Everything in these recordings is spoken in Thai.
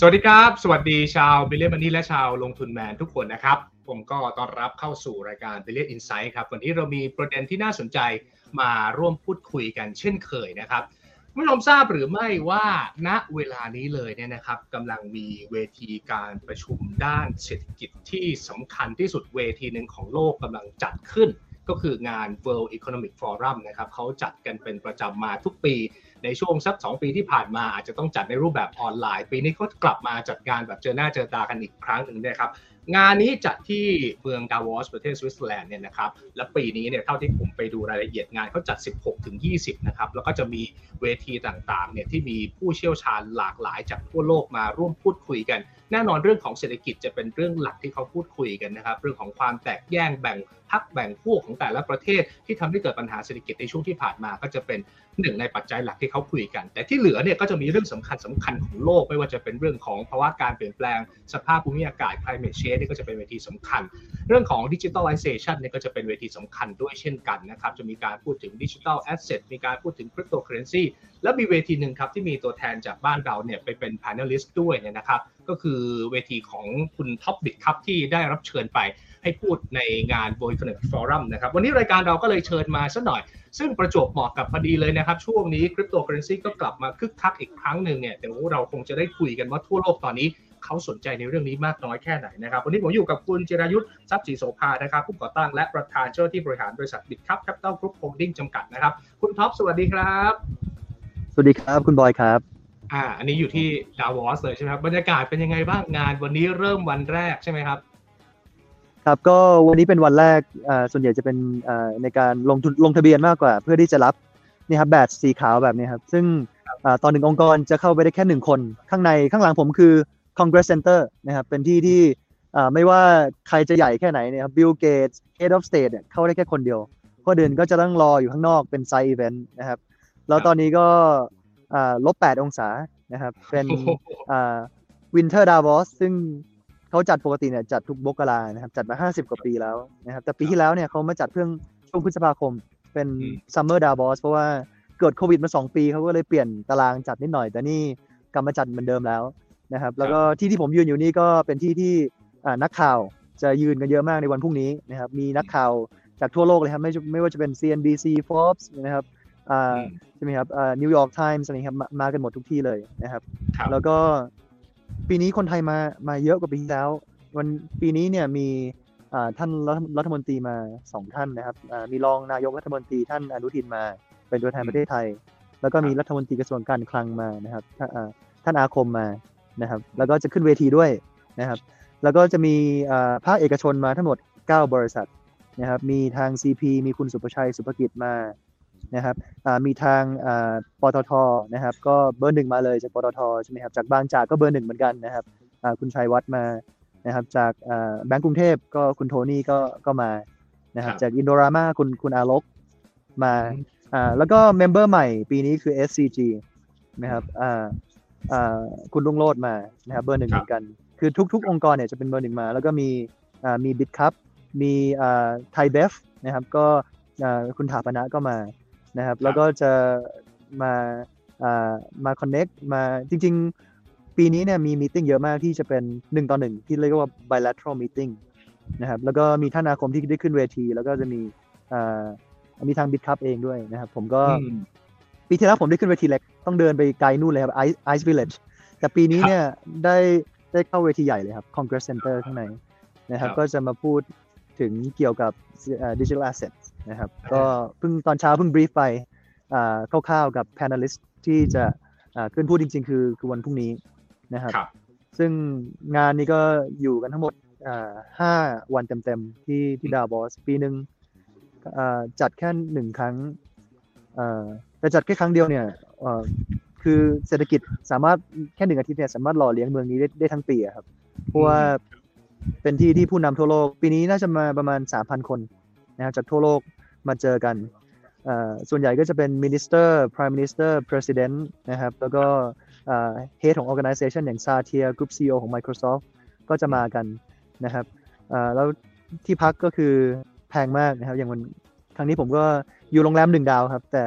สวัสดีครับ สวัสดีชาว Billion Money และชาวลงทุนแมนทุกคนนะครับ ผมขอต้อนรับเข้าสู่รายการ Billion Insight ครับวันนี้เรามีประเด็นที่น่าสนใจมาร่วมพูดคุยกันเช่นเคยนะครับคุณผู้ชมทราบหรือไม่ว่าณเวลานี้เลยเนี่ยนะครับกำลังมีเวทีการประชุมด้านเศรษฐกิจที่สำคัญที่สุดเวทีหนึ่งของโลกกำลังจัดขึ้น ก็คืองาน World Economic Forum นะครับเขาจัดกันเป็นประจำมาทุกปี ในช่วงสัก 2 ปีที่ผ่านมาอาจจะต้องจัดในรูปแบบออนไลน์ ปีนี้เขากลับมาจัดงานแบบเจอหน้าเจอตากันอีกครั้งหนึ่งนะครับงานนี้จัดที่เมืองดาวอสประเทศสวิตเซอร์แลนด์เนี่ยนะครับ และปีนี้เนี่ยเท่าที่ผมไปดูรายละเอียดงานเขาจัด 16 ถึง 20 นะครับ แล้วก็จะมีเวทีต่างๆ เนี่ยที่มีผู้เชี่ยวชาญหลากหลายจากทั่วโลกมาร่วมพูดคุยกัน แน่นอนเรื่องของเศรษฐกิจจะเป็นเรื่องหลักที่เขาพูดคุยกันนะครับ เรื่องของความแตกแยกแบ่งพรรคแบ่งพวกของแต่ละประเทศที่ทำให้เกิดปัญหาเศรษฐกิจในช่วงที่ผ่านมาก็จะเป็น หนึ่งในปัจจัยหลักที่เขาคุยกัน แต่ที่เหลือเนี่ยก็จะมีเรื่องสำคัญสำคัญของโลก ไม่ว่าจะเป็นเรื่องของภาวะการเปลี่ยนแปลงสภาพภูมิอากาศ climate change นี่ก็จะเป็นเวทีสำคัญ เรื่องของ digitalization เนี่ยก็จะเป็นเวทีสำคัญด้วยเช่นกันนะครับ จะมีการพูดถึง digital asset มีการพูดถึง cryptocurrency และมีเวทีหนึ่งครับที่มีตัวแทนจากบ้านเราเนี่ยไปเป็น panelist ด้วยเนี่ยนะครับ ก็คือเวทีของคุณท็อปบิดครับที่ได้รับเชิญไป ให้พูดในงาน World Economic Forum นะครับ วันนี้รายการเราก็เลยเชิญมาสักหน่อย ซึ่งประจวบเหมาะกับพอดีเลยนะครับ ช่วงนี้คริปโตเคอเรนซีก็กลับมาคึกคักอีกครั้งหนึ่งเนี่ยเดี๋ยวเราคงจะได้คุยกันว่าทั่วโลกตอนนี้เขาสนใจในเรื่องนี้มากน้อยแค่ไหนนะครับ วันนี้ผมอยู่กับคุณจิรายุทธ์ทรัพย์ศรีโสภานะครับ ผู้ก่อตั้งและประธานเจ้าหน้าที่บริหารบริษัทบิทคับแคปปิตอลกรุ๊ปโฮลดิ้งส์จำกัดนะครับ คุณท็อปสวัสดีครับ สวัสดีครับคุณบอยครับอ่าอันนี้อยู่ที่ดาวอสเลยใช่ไหมครับบรรยากาศเป็นยังไงบ้างงานวันนี้เริ่มวันแรกใช่ไหมครับ ครับก็วันนี้เป็นวันแรกส่วนใหญ่จะเป็นในการลงทุนลงทะเบียนมากกว่า เพื่อที่จะรับนี่ครับแบตสีขาวแบบนี้ครับ ซึ่งอ่าตอนหนึ่งองค์กรจะเข้าไปได้แค่หนึ่งคน ข้างในข้างหลังผมคือ Congress Center นะครับเป็นที่ที่ไม่ว่าใครจะใหญ่แค่ไหนเนี่ยครับ Bill Gates Head of State เนี่ยเข้าได้แค่คนเดียวคนอื่นก็จะต้องรออยู่ข้างนอกเป็นไซต์อีเวนต์นะครับ แล้วตอนนี้ก็ลบแปดองศานะครับ เป็น Winter Davos ซึ่ง เขาจัดปกติเนี่ยจัดทุกมกรานะครับ จัดมา50กว่าปีแล้วนะครับ แต่ปีที่แล้วเนี่ยเขามาจัดเพิ่งช่วงพฤษภาคมเป็นอืม Summer Davos เพราะว่าเกิดโควิดมา2ปีเขาก็เลยเปลี่ยนตารางจัดนิดหน่อยแต่นี่กลับมาจัดเหมือนเดิมแล้วนะครับ แล้วก็ที่ที่ผมยืนอยู่นี่ก็เป็นที่ที่อ่านักข่าวจะยืนกันเยอะมากในวันพรุ่งนี้นะครับ มีนักข่าวจากทั่วโลกเลยครับ ไม่ไม่ว่าจะเป็น CNBC Forbes นะครับอ่าอืมใช่ไหมครับอ่า New York Times อะไรครับมามากันหมดทุกที่เลยนะครับครับแล้วก็ ปีนี้คนไทยมามาเยอะกว่าปีที่แล้ว วันปีนี้เนี่ยมีอ่าท่านรัฐรัฐมนตรีมาสองท่านนะครับอ่ามีรองนายกรัฐมนตรีท่านอนุทินมา เป็นตัวแทนประเทศไทย แล้วก็มีรัฐมนตรีกระทรวงการคลังมานะครับท่านอ่าท่านอาคมมานะครับ แล้วก็จะขึ้นเวทีด้วยนะครับ แล้วก็จะมีอ่าภาคเอกชนมาทั้งหมด 9 บริษัทนะครับ มีทาง CP มีคุณสุประชัยสุภกิจมา นะครับอ่ามีทางอ่าปตทนะครับ ก็เบอร์หนึ่งมาเลยจากปตทใช่ไหมครับจากบางจากก็เบอร์หนึ่งเหมือนกันนะครับอ่าคุณชัยวัฒน์มานะครับ จากอ่าแบงก์กรุงเทพก็คุณโทนี่ก็ก็มานะครับครับ จากอินโดรามาคุณคุณอาลกมาอ่าแล้วก็ member ใหม่ปีนี้คือ SCG นะครับอ่าอ่าคุณรุ่งโรจน์มานะครับเบอร์หนึ่งเหมือนกันครับ คือทุก ๆ องค์กรเนี่ยจะเป็นเบอร์หนึ่งมา แล้วก็มีอ่ามีบิ t คัพมีอ่าไทยเบฟนะครับ ก็อ่าคุณฐาปนก็มา นะครับ แล้วก็จะมาอ่ามา connect มาจริง ๆ ปีนี้เนี่ยมี meeting เยอะมากที่จะเป็นหนึ่งต่อหนึ่งที่เรียกว่า bilateral meeting นะครับแล้วก็มีท่านอาคมที่ได้ขึ้นเวที แล้วก็จะมีอ่ามีทางบิ t คัพเองด้วยนะครับ ผมก็อืมปีที่แล้วผมได้ขึ้นเวทีเล็กต้องเดินไปไกลนู่นเลยครับ Ice Ice Village แต่ปีนี้ครับเนี่ยได้ได้เข้าเวทีใหญ่เลยครับ Congress Center ข้างในนะครับครับก็จะมาพูดถึงเกี่ยวกับดิจิทัลแอสเซท นะครับ ก็เพิ่งตอนเช้าเพิ่งบรีฟไปอ่าคร่าวๆกับ panelist ที่จะอ่าขึ้นพูดจริง ๆ คือคือวันพรุ่งนี้นะครับครับซึ่งงานนี้ก็อยู่กันทั้งหมดอ่าห้าวันเต็มๆที่ที่ดาวบอส ปีหนึ่งอ่าจัดแค่หนึ่งครั้งอ่าแต่จัดแค่ครั้งเดียวเนี่ยเอ่อคือเศรษฐกิจสามารถแค่หนึ่งอาทิตย์เนี่ยสามารถหล่อเลี้ยงเมืองนี้ได้ได้ทั้งปีอะครับ เพราะว่าเป็นที่ที่ผู้นำทั่วโลก ปีนี้น่าจะมาประมาณ3,000คนนะครับจากทั่วโลก มาเจอกันอ่าส่วนใหญ่ก็จะเป็น minister prime minister president นะครับ แล้วก็อ่า head ของ organization อย่าง Satya Group CEO ของ Microsoft ก็จะมากันนะครับอ่าแล้วที่พักก็คือแพงมากนะครับ อย่างวันครั้งนี้ผมก็อยู่โรงแรมหนึ่งดาวครับ แต่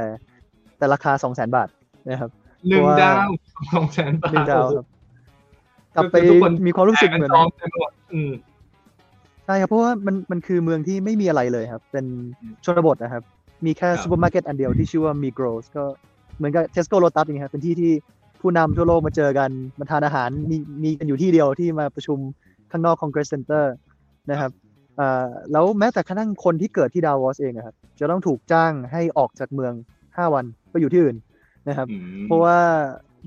แต่ราคา2 0 0 0 0 0บาทนะครับหนึ่งเพราะว่าดาวสองแสนบาทหนึ่งดาวครับกลับไปก็คือทุกคนมีความรู้สึกเหมือน ใช่ครับเพราะว่ามันมันคือเมืองที่ไม่มีอะไรเลยครับ เป็นอืมชนบทนะครับ มีแค่ครับซูเปอร์มาร์เก็ตอันเดียวที่ชื่อว่า Migros ก็เหมือนกับ Tesco Lotus อย่างเงี้ยครับเป็นที่ที่ผู้นำทั่วโลกมาเจอกันมาทานอาหารมีมีกันอยู่ที่เดียวที่มาประชุมข้างนอก Congress Center นะครับอ่าแล้วแม้แต่กระทั่งคนที่เกิดที่ดาวอสเองอะครับจะต้องถูกจ้างให้ออกจากเมือง 5 วันไปอยู่ที่อื่นนะครับอืมเพราะว่า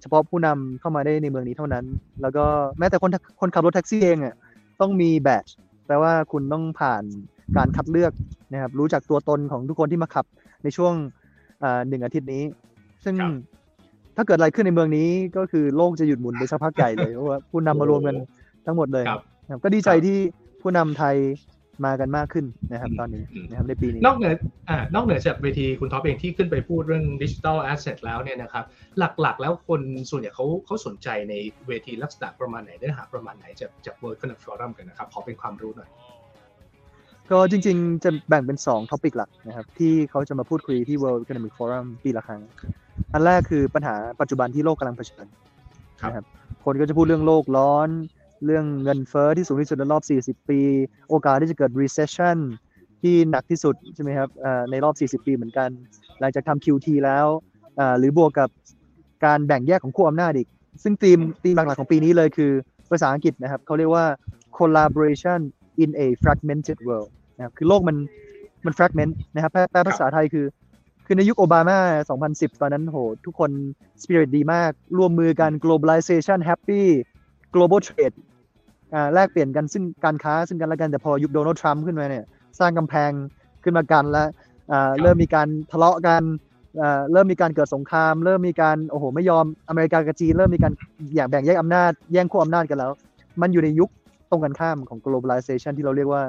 เฉพาะผู้นำเข้ามาได้ในเมืองนี้เท่านั้น แล้วก็แม้แต่คนคนขับรถแท็กซี่เองอะต้องมีแบต แปลว่าคุณต้องผ่านการคัดเลือกนะครับ รู้จักตัวตนของทุกคนที่มาขับในช่วงอ่าหนึ่งอาทิตย์นี้ ซึ่งครับถ้าเกิดอะไรขึ้นในเมืองนี้ก็คือโลกจะหยุดหมุนไปสักพักใหญ่เลยเพราะว่าผู้นำมารวมกันทั้งหมดเลยครับครับก็ดีใจครับที่ผู้นำไทย มากันมากขึ้นนะครับอืมตอนนี้อืมนะครับในปีนี้ นอกเหนืออ่านอกเหนือจากเวทีคุณท็อปเองที่ขึ้นไปพูดเรื่องดิจิ t a ลแอสเซทแล้วเนี่ยนะครับหลักๆ แล้วคนส่วนใหญ่เขาเขาสนใจในเวทีลักษณะประมาณไหนเนื้อหาประมาณไหนจากจาก World Economic Forum กันนะครับ ขอเป็นความรู้หน่อยก็จริงๆ จะแบ่งเป็น2 topic หลักนะครับ ที่เขาจะมาพูดคุยที่ World Economic Forum ปีละครั้ง อันแรกคือปัญหาปัจจุบันที่โลกกำลังเผชิญครับนะครับคนก็จะพูดเรื่องโลกร้อน เรื่องเงินเฟ้อที่สูงที่สุดในรอบ 40 ปี โอกาสที่จะเกิด recession ที่หนักที่สุดใช่ไหมครับในรอบ 40 ปีเหมือนกัน หลังจากทำ QT แล้วหรือบวกกับการแบ่งแยกของขั้วอำนาจอีก ซึ่งธีมธีมหลักๆของปีนี้เลยคือภาษาอังกฤษนะครับเขาเรียกว่า collaboration in a fragmented world นะครับคือโลกมันมัน fragment นะครับแปลภาษาไทยคือ คือในยุคโอบามา 2010 ตอนนั้นโห ทุกคน spirit ดีมาก ร่วมมือกัน globalization happy global trade แลกเปลี่ยนกันซึ่งการค้าซึ่งกันและกันแต่พอยุคโดนัลด์ทรัมป์ขึ้นมาเนี่ยสร้างกำแพงขึ้นมากันแล้วอ่าเริ่มมีการทะเลาะกันอ่าเริ่มมีการเกิดสงคราม เริ่มมีการโอ้โหไม่ยอมอเมริกากับจีนเริ่มมีการอย่างแบ่งแยกอำนาจแย่งขั้วอำนาจกันแล้ว มันอยู่ในยุคตรงกันข้ามของ globalization ที่เราเรียกว่า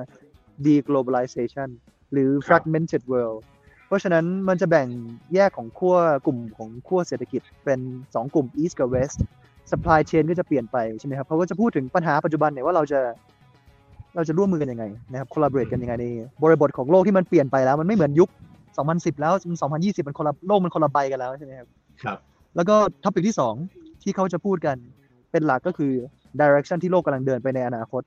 deglobalization หรือ fragmented world เพราะฉะนั้นมันจะแบ่งแยกของขั้วกลุ่มของขั้วเศรษฐกิจเป็น 2 กลุ่ม east กับ west supply chain ก็จะเปลี่ยนไปใช่ไหมครับเขาก็จะพูดถึงปัญหาปัจจุบันเนี่ยว่าเราจะเราจะร่วมมือกันยังไงนะครับ collaborate กันยังไงในบริบทของโลกที่มันเปลี่ยนไปแล้วมันไม่เหมือนยุค 2010 แล้วมัน2020 มันคนละโลกมันคนละใบกันแล้วใช่ไหมครับครับ แล้วก็topic ที่ 2 ที่เขาจะพูดกันเป็นหลักก็คือ direction ที่โลกกำลังเดินไปในอนาคต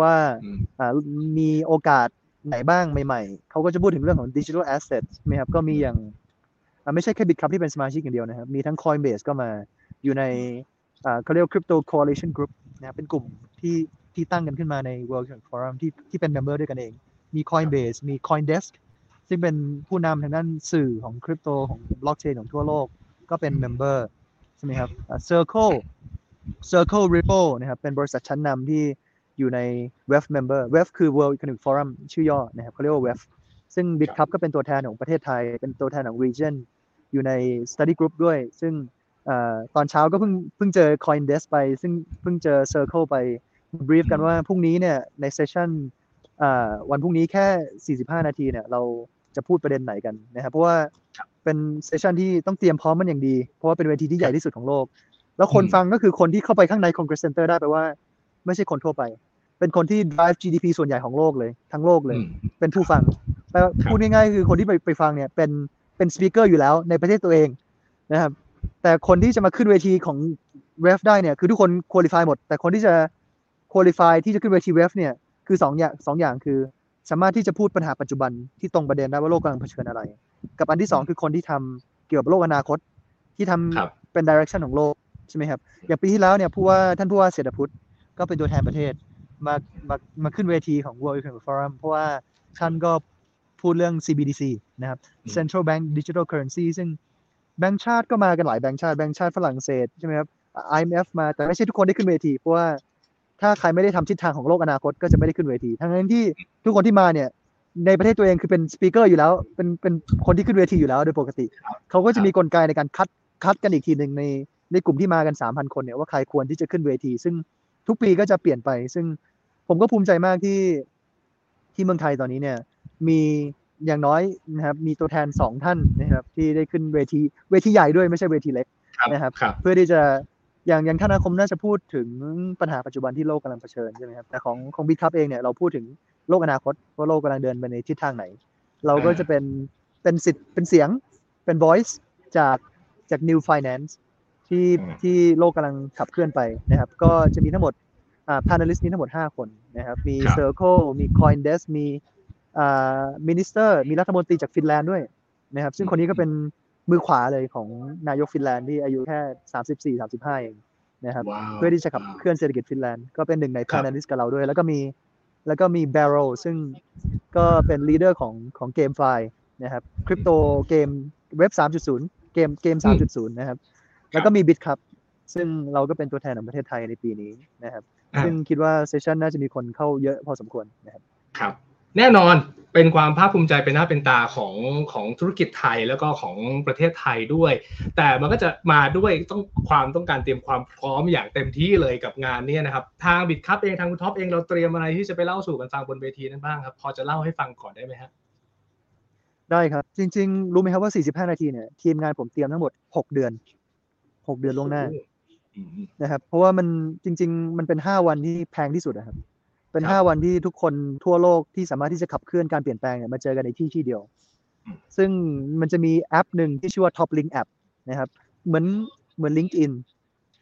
ว่าอืมอ่ามีโอกาสไหนบ้างใหม่ๆ เขาก็จะพูดถึงเรื่องของ digital assets ใช่ไหมครับ ก็มีอย่างอ่าไม่ใช่แค่ Bitkub ที่เป็นสมาชิกอย่างเดียวนะครับ มีทั้ง Coinbase ก็มาอยู่ในอ่า เขาเรียกว่า Crypto Coalition Group นะเป็นกลุ่มที่ที่ตั้งกันขึ้นมาใน World Economic Forum ที่ที่เป็น member ด้วยกันเอง มี Coinbase มี Coindesk ซึ่งเป็นผู้นำทางด้านสื่อของคริปโตของ blockchain ของทั่วโลก ก็เป็น member ใช่ไหมครับ Circle Circle Ripple นะครับ เป็นบริษัทชั้นนำที่อยู่ใน WEF member WEF คือ World Economic Forum ชื่อย่อนะครับเขาเรียกว่า WEF ซึ่ง BitCup ก็เป็นตัวแทนของประเทศไทย เป็นตัวแทนของ region อยู่ใน study group ด้วย ซึ่ง ตอนเช้าก็เพิ่งเพิ่งเจอ Coindesk ไป ซึ่งเพิ่งเจอ Circle ไป brief กันว่าพรุ่งนี้เนี่ยในเซสชั่นวันพรุ่งนี้แค่ 45 นาทีเนี่ยเราจะพูดประเด็นไหนกันนะครับเพราะว่าเป็น session ที่ต้องเตรียมพร้อมมันอย่างดี เพราะว่าเป็นเวทีที่ใหญ่ที่สุดของโลก แล้วคนอืมฟังก็คือคนที่เข้าไปข้างใน Congress Center ได้แปลว่า ไม่ใช่คนทั่วไป เป็นคนที่ drive GDP ส่วนใหญ่ของโลกเลย ทั้งโลกเลยอืมเป็นผู้ฟังแปลว่าครับพูดง่ายๆคือคนที่ไปไปฟังเนี่ยเป็นเป็น speaker อยู่แล้วในประเทศตัวเองนะครับ แต่คนที่จะมาขึ้นเวทีของ WEF ได้เนี่ยคือทุกคน qualified หมด แต่คนที่จะคุริฟายที่จะขึ้นเวที ref เนี่ยคือสองอย่างสองอย่างคือ สามารถที่จะพูดปัญหาปัจจุบันที่ตรงประเด็นได้ว่าโลกกำลังเผชิญอะไร กับอันที่สองคือคนที่ทำเกี่ยวกับโลกอนาคตที่ทำครับเป็น direction ของโลกใช่ไหมครับอย่างปีที่แล้วเนี่ยผู้ว่าท่านผู้ว่าเศรษฐพุทธก็เป็นตัวแทนประเทศมามามาขึ้นเวทีของ World Economic Forum เพราะว่าท่านก็พูดเรื่อง CBDC นะครับอืม Central Bank Digital Currency ซึ่ง แบงก์ชาติก็มากันหลายแบงก์ชาติแบงก์ชาติฝรั่งเศสใช่ไหมครับ IMF มาแต่ไม่ใช่ทุกคนได้ขึ้นเวทีเพราะว่าถ้าใครไม่ได้ทำทิศทางของโลกอนาคตก็จะไม่ได้ขึ้นเวที ทั้งนั้นที่ทุกคนที่มาเนี่ย ในประเทศตัวเองคือเป็นสปีกเกอร์อยู่แล้ว เป็นเป็นคนที่ขึ้นเวทีอยู่แล้วโดยปกติ เขาก็จะมีกลไกในการคัดคัดกันอีกทีหนึ่งในในกลุ่มที่มากัน 3,000 คนเนี่ยว่าใครควรที่จะขึ้นเวที ซึ่งทุกปีก็จะเปลี่ยนไป ซึ่งผมก็ภูมิใจมากที่ที่เมืองไทยตอนนี้เนี่ย มี อย่างน้อยนะครับมีตัวแทนสองท่านนะครับที่ได้ขึ้นเวทีเวทีใหญ่ด้วยไม่ใช่เวทีเล็กครับนะครับครับ เพื่อที่จะอย่างอย่างท่านอาคมน่าจะพูดถึงปัญหาปัจจุบันที่โลกกำลังเผชิญใช่ไหมครับแต่ของของบิ๊กคัพเองเนี่ยเราพูดถึงโลกอนาคตว่าโลกกำลังเดินไปในทิศทางไหน เราก็อ่าจะเป็นเป็นสิทธิ์เป็นเสียงเป็น voice จากจาก new finance ที่อืมที่โลกกำลังขับเคลื่อนไปนะครับ ก็จะมีทั้งหมดอ่า panelist มีทั้งหมด 5 คนนะครับ มีครับ Circle มี Coindesk มีอ่า Minister มีรัฐมนตรีจากฟินแลนด์ด้วยนะครับ ซึ่งคนนี้ก็เป็นมือขวาเลยของนายกฟินแลนด์ที่อายุแค่34 35เองนะครับว้าวเพื่อที่จะขับเคลื่อนเศรษฐกิจฟินแลนด์ก็เป็นหนึ่งในครับ panelist กับเราด้วย แล้วก็มีแล้วก็มี Barrel ซึ่งก็เป็น leader ของของ GameFi นะครับคริปโตเกมเว็บ3.0เกมเกม3.0นะครับ แล้วก็มี Bit ครับซึ่งเราก็เป็นตัวแทนของประเทศไทยในปีนี้นะครับอ่าซึ่งคิดว่า session น่าจะมีคนเข้าเยอะพอสมควรนะครับ ครับ แน่นอนเป็นความภาคภูมิใจเป็นหน้าเป็นตาของของธุรกิจไทยแล้วก็ของประเทศไทยด้วย แต่มันก็จะมาด้วยต้องความต้องการเตรียมความพร้อมอย่างเต็มที่เลยกับงานเนี้นะครับทางบิดคัพเองทางคุณท็อปเองเราเตรียมอะไรที่จะไปเล่าสู่กันฟังบนเวทีนั้นบ้างครับพอจะเล่าให้ฟังก่อนได้ไหมครับได้ครับ จริง ๆ รู้ไหมครับว่า 45 นาทีเนี่ยทีมงานผมเตรียมทั้งหมด 6 เดือน 6 เดือนล่วงหน้าอืมนะครับ เพราะว่ามันจริง ๆ มันเป็น 5 วันที่แพงที่สุดนะครับ เป็นครับ5วันที่ทุกคนทั่วโลกที่สามารถที่จะขับเคลื่อนการเปลี่ยนแปลงเนี่ยมาเจอกันในที่ที่เดียวอืมซึ่งมันจะมีแอปหนึ่งที่ชื่อว่า Top Link App นะครับ เหมือนเหมือน LinkedIn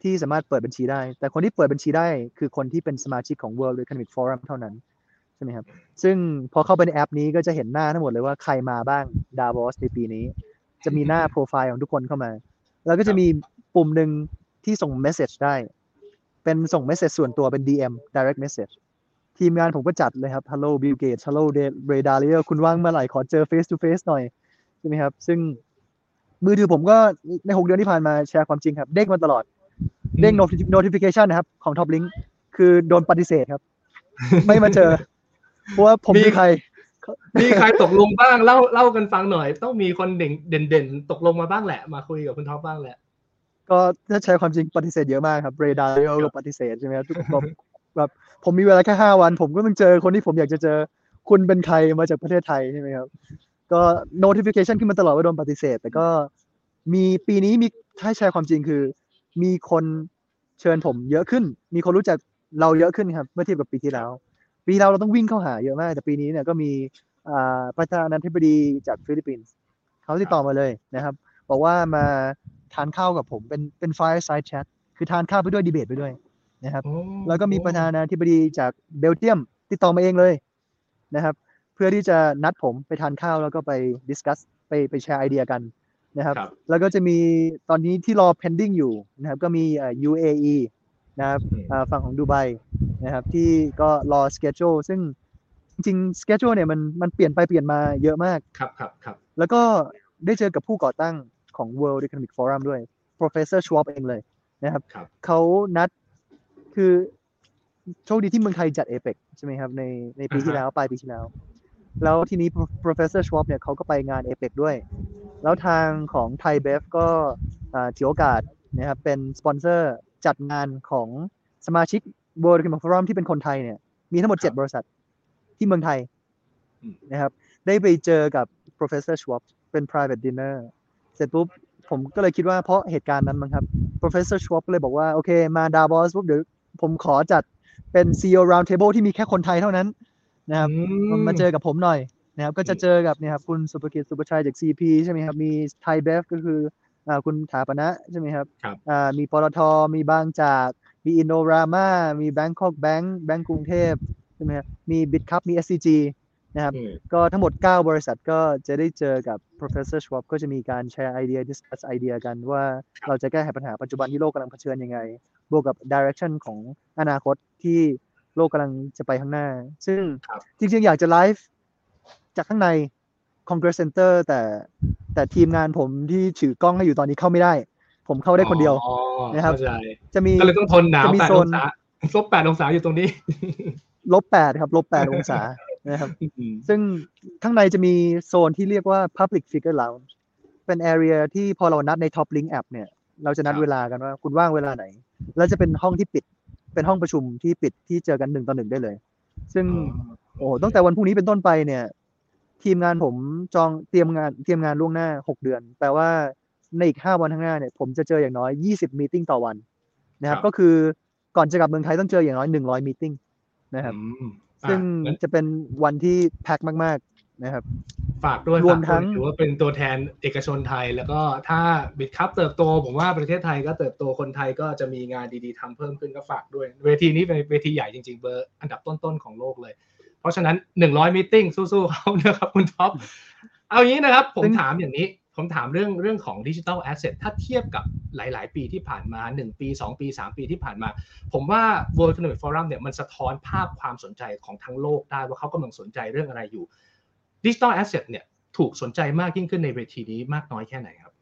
ที่สามารถเปิดบัญชีได้ แต่คนที่เปิดบัญชีได้คือคนที่เป็นสมาชิกของ World Economic Forum เท่านั้นใช่ไหมครับ ซึ่งพอเข้าไปในแอปนี้ก็จะเห็นหน้าทั้งหมดเลยว่าใครมาบ้าง Davos ในปีนี้ จะมีหน้าโปรไฟล์ของทุกคนเข้ามา แล้วก็จะมีปุ่มหนึ่งที่ส่งเมสเซจได้ เป็นส่งเมสเซจส่วนตัวเป็น DM direct message ทีมงานผมก็จัดเลยครับ Hello Bill Gates Hello Ray Dalio คุณว่างเมื่อไหร่ขอเจอ face to face หน่อยใช่ไหมครับ ซึ่งมือถือผมก็ใน6เดือนที่ผ่านมาแชร์ความจริงครับ เด้งมาตลอด เด้ง noti- notification นะครับ ของ Top Link คือโดนปฏิเสธครับ ไม่มาเจอ เพราะว่าผมมีคือใคร มีใครตกลงบ้างเล่าเล่ากันฟังหน่อย ต้องมีคนเด่นเด่นเด่นๆตกลงมาบ้างแหละ มาคุยกับคุณท็อปบ้างแหละ ก็ถ้าใช้ความจริงปฏิเสธเยอะมากครับเรดาร์ครัก็บปฏิเสธใช่ไหมครับทุก แบบผมมีเวลาแค่ห้าวัน ผมก็ต้องเจอคนที่ผมอยากจะเจอคุณเป็นใครมาจากประเทศไทยใช่ไหมครับ ก็ notification ขึ้นมาตลอดว่าโดนปฏิเสธ แต่ก็มีปีนี้มีถ้าแชร์ความจริงคือ มีคนเชิญผมเยอะขึ้น มีคนรู้จักเราเยอะขึ้นครับ เมื่อเทียบกับปีที่แล้ว ปีที่แล้วเราต้องวิ่งเข้าหาเยอะมาก แต่ปีนี้เนี่ยก็มีอ่าประธานาธิบดีจากฟิลิปปินส์เขาติดต่อมาเลยนะครับ บอกว่ามาทานข้าวกับผมเป็นเป็น fireside chat คือทานข้าวไปด้วยดีเบตไปด้วย นะครับโอ้แล้วก็มีประธานาธิบดีจากเบลเยียมติดต่อมาเองเลยนะครับ เพื่อที่จะนัดผมไปทานข้าวแล้วก็ไป discuss ไปไปแชร์ไอเดียกันนะครับครับแล้วก็จะมีตอนนี้ที่รอ pending อยู่นะครับ ก็มีเอ่อ UAE นะครับอืมอ่าฝั่งของดูไบนะครับที่ก็รอ schedule ซึ่งจริงๆ schedule เนี่ยมันมันเปลี่ยนไปเปลี่ยนมาเยอะมากครับครับครับแล้วก็ได้เจอกับผู้ก่อตั้งของ World Economic Forum ด้วย Professor Schwab เองเลยนะครับครับเขานัด คือโชคดีที่เมืองไทยจัดเอเปกใช่ไหมครับ ในในปีที่อ่าฮะแล้วปลายปีที่แล้ว แล้วทีนี้ professor Schwab เนี่ยเขาก็ไปงานเอเปกด้วย แล้วทางของไทยเบฟก็อ่าถือโอกาสนะครับเป็นสปอนเซอร์จัดงานของสมาชิก World Economic Forum ที่เป็นคนไทยเนี่ย มีทั้งหมดครับ7บริษัทที่เมืองไทยอืมนะครับ ได้ไปเจอกับ professor Schwab เป็น private dinner เสร็จปุ๊บผมก็เลยคิดว่าเพราะเหตุการณ์นั้นมั้งครับ professor Schwab ก็เลยบอกว่า โอเค มาดาบอสปุ๊บเดี๋ยว ผมขอจัดเป็น CEO round table ที่มีแค่คนไทยเท่านั้นนะครับอืมาเจอกับผมหน่อยนะครับก็จะเจอกับเนี่ยครับคุณสุภกิจสุภชัยจาก CP ใช่ไหมครับมีไทยเบฟก็คืออ่าคุณฐาปนใช่ไหมครับครับอ่ามีปตทมีบางจากมีอินโดรามามี Bangkok Bank แบงก์กรุงเทพใช่ไหมครับมี Bitkub มี SCG นะครับอืมก็ทั้งหมด 9 บริษัทก็จะได้เจอกับ professor Schwab ก็จะมีการแชร์ไอเดีย discuss ไอเดียกันว่าเราจะแก้ไขปัญหาปัจจุบันที่โลกกำลังเผชิญยังไง บวกกับ direction ของอนาคตที่โลกกำลังจะไปข้างหน้า ซึ่งครับจริงๆ อยากจะไลฟ์จากข้างใน Congress Center แต่แต่ทีมงานผมที่ถือกล้องให้อยู่ตอนนี้เข้าไม่ได้ ผมเข้าได้คนเดียวอ๋อนะครับเข้าใจจะมีก็เลยต้องทนหนาวจะมีแปดโซอนงศาลบแปดองศาอยู่ตรงนี้ ลบแปดครับ ลบแปดองศา นะครับอืมซึ่งข้างในจะมีโซนที่เรียกว่า Public Figure Lounge เป็น area ที่พอเรานัดใน Top Link App เนี่ย เราจะนัดครับเวลากันว่าคุณว่างเวลาไหน แล้วจะเป็นห้องที่ปิด เป็นห้องประชุมที่ปิดที่เจอกันหนึ่งต่อหนึ่งได้เลย ซึ่งโอ้โหตั้งแต่วันพรุ่งนี้เป็นต้นไปเนี่ย ทีมงานผมจองเตรียมงานเตรียมงานล่วงหน้า6เดือน แปลว่าในอีก5วันข้างหน้าเนี่ย ผมจะเจออย่างน้อย20 meeting ต่อวันนะครับครับ ก็คือก่อนจะกลับเมืองไทยต้องเจออย่างน้อย100 meeting นะครับอืม ซึ่งอะงั้นจะเป็นวันที่แพ็คมากนะครับ ฝากด้วยรวมฝากด้วยทั้งถือว่าเป็นตัวแทนเอกชนไทย แล้วก็ถ้า Bitkub เติบโต ผมว่าประเทศไทยก็เติบโตคนไทยก็จะมีงานดีๆทำเพิ่มขึ้นก็ฝากด้วย เวทีนี้เป็นเวทีใหญ่จริง ๆ เบอร์อันดับต้น ๆ ของโลกเลย เพราะฉะนั้นหนึ่งร้อย meeting สู้ๆเขานะครับคุณท็อปเอางี้นะครับ ผมซึ่งถามอย่างนี้ ผมถามเรื่องเรื่องของ digital asset ถ้าเทียบกับหลาย ๆ ปีที่ผ่านมา 1 ปี 2 ปี 3 ปีที่ผ่านมา ผมว่า World Economic Forum เนี่ยมันสะท้อนภาพความสนใจของทั้งโลกได้ว่าเขากำลังสนใจเรื่องอะไรอยู่ digital asset เนี่ยถูกสนใจมากยิ่งขึ้นในเวทีนี้มากน้อยแค่ไหนครับ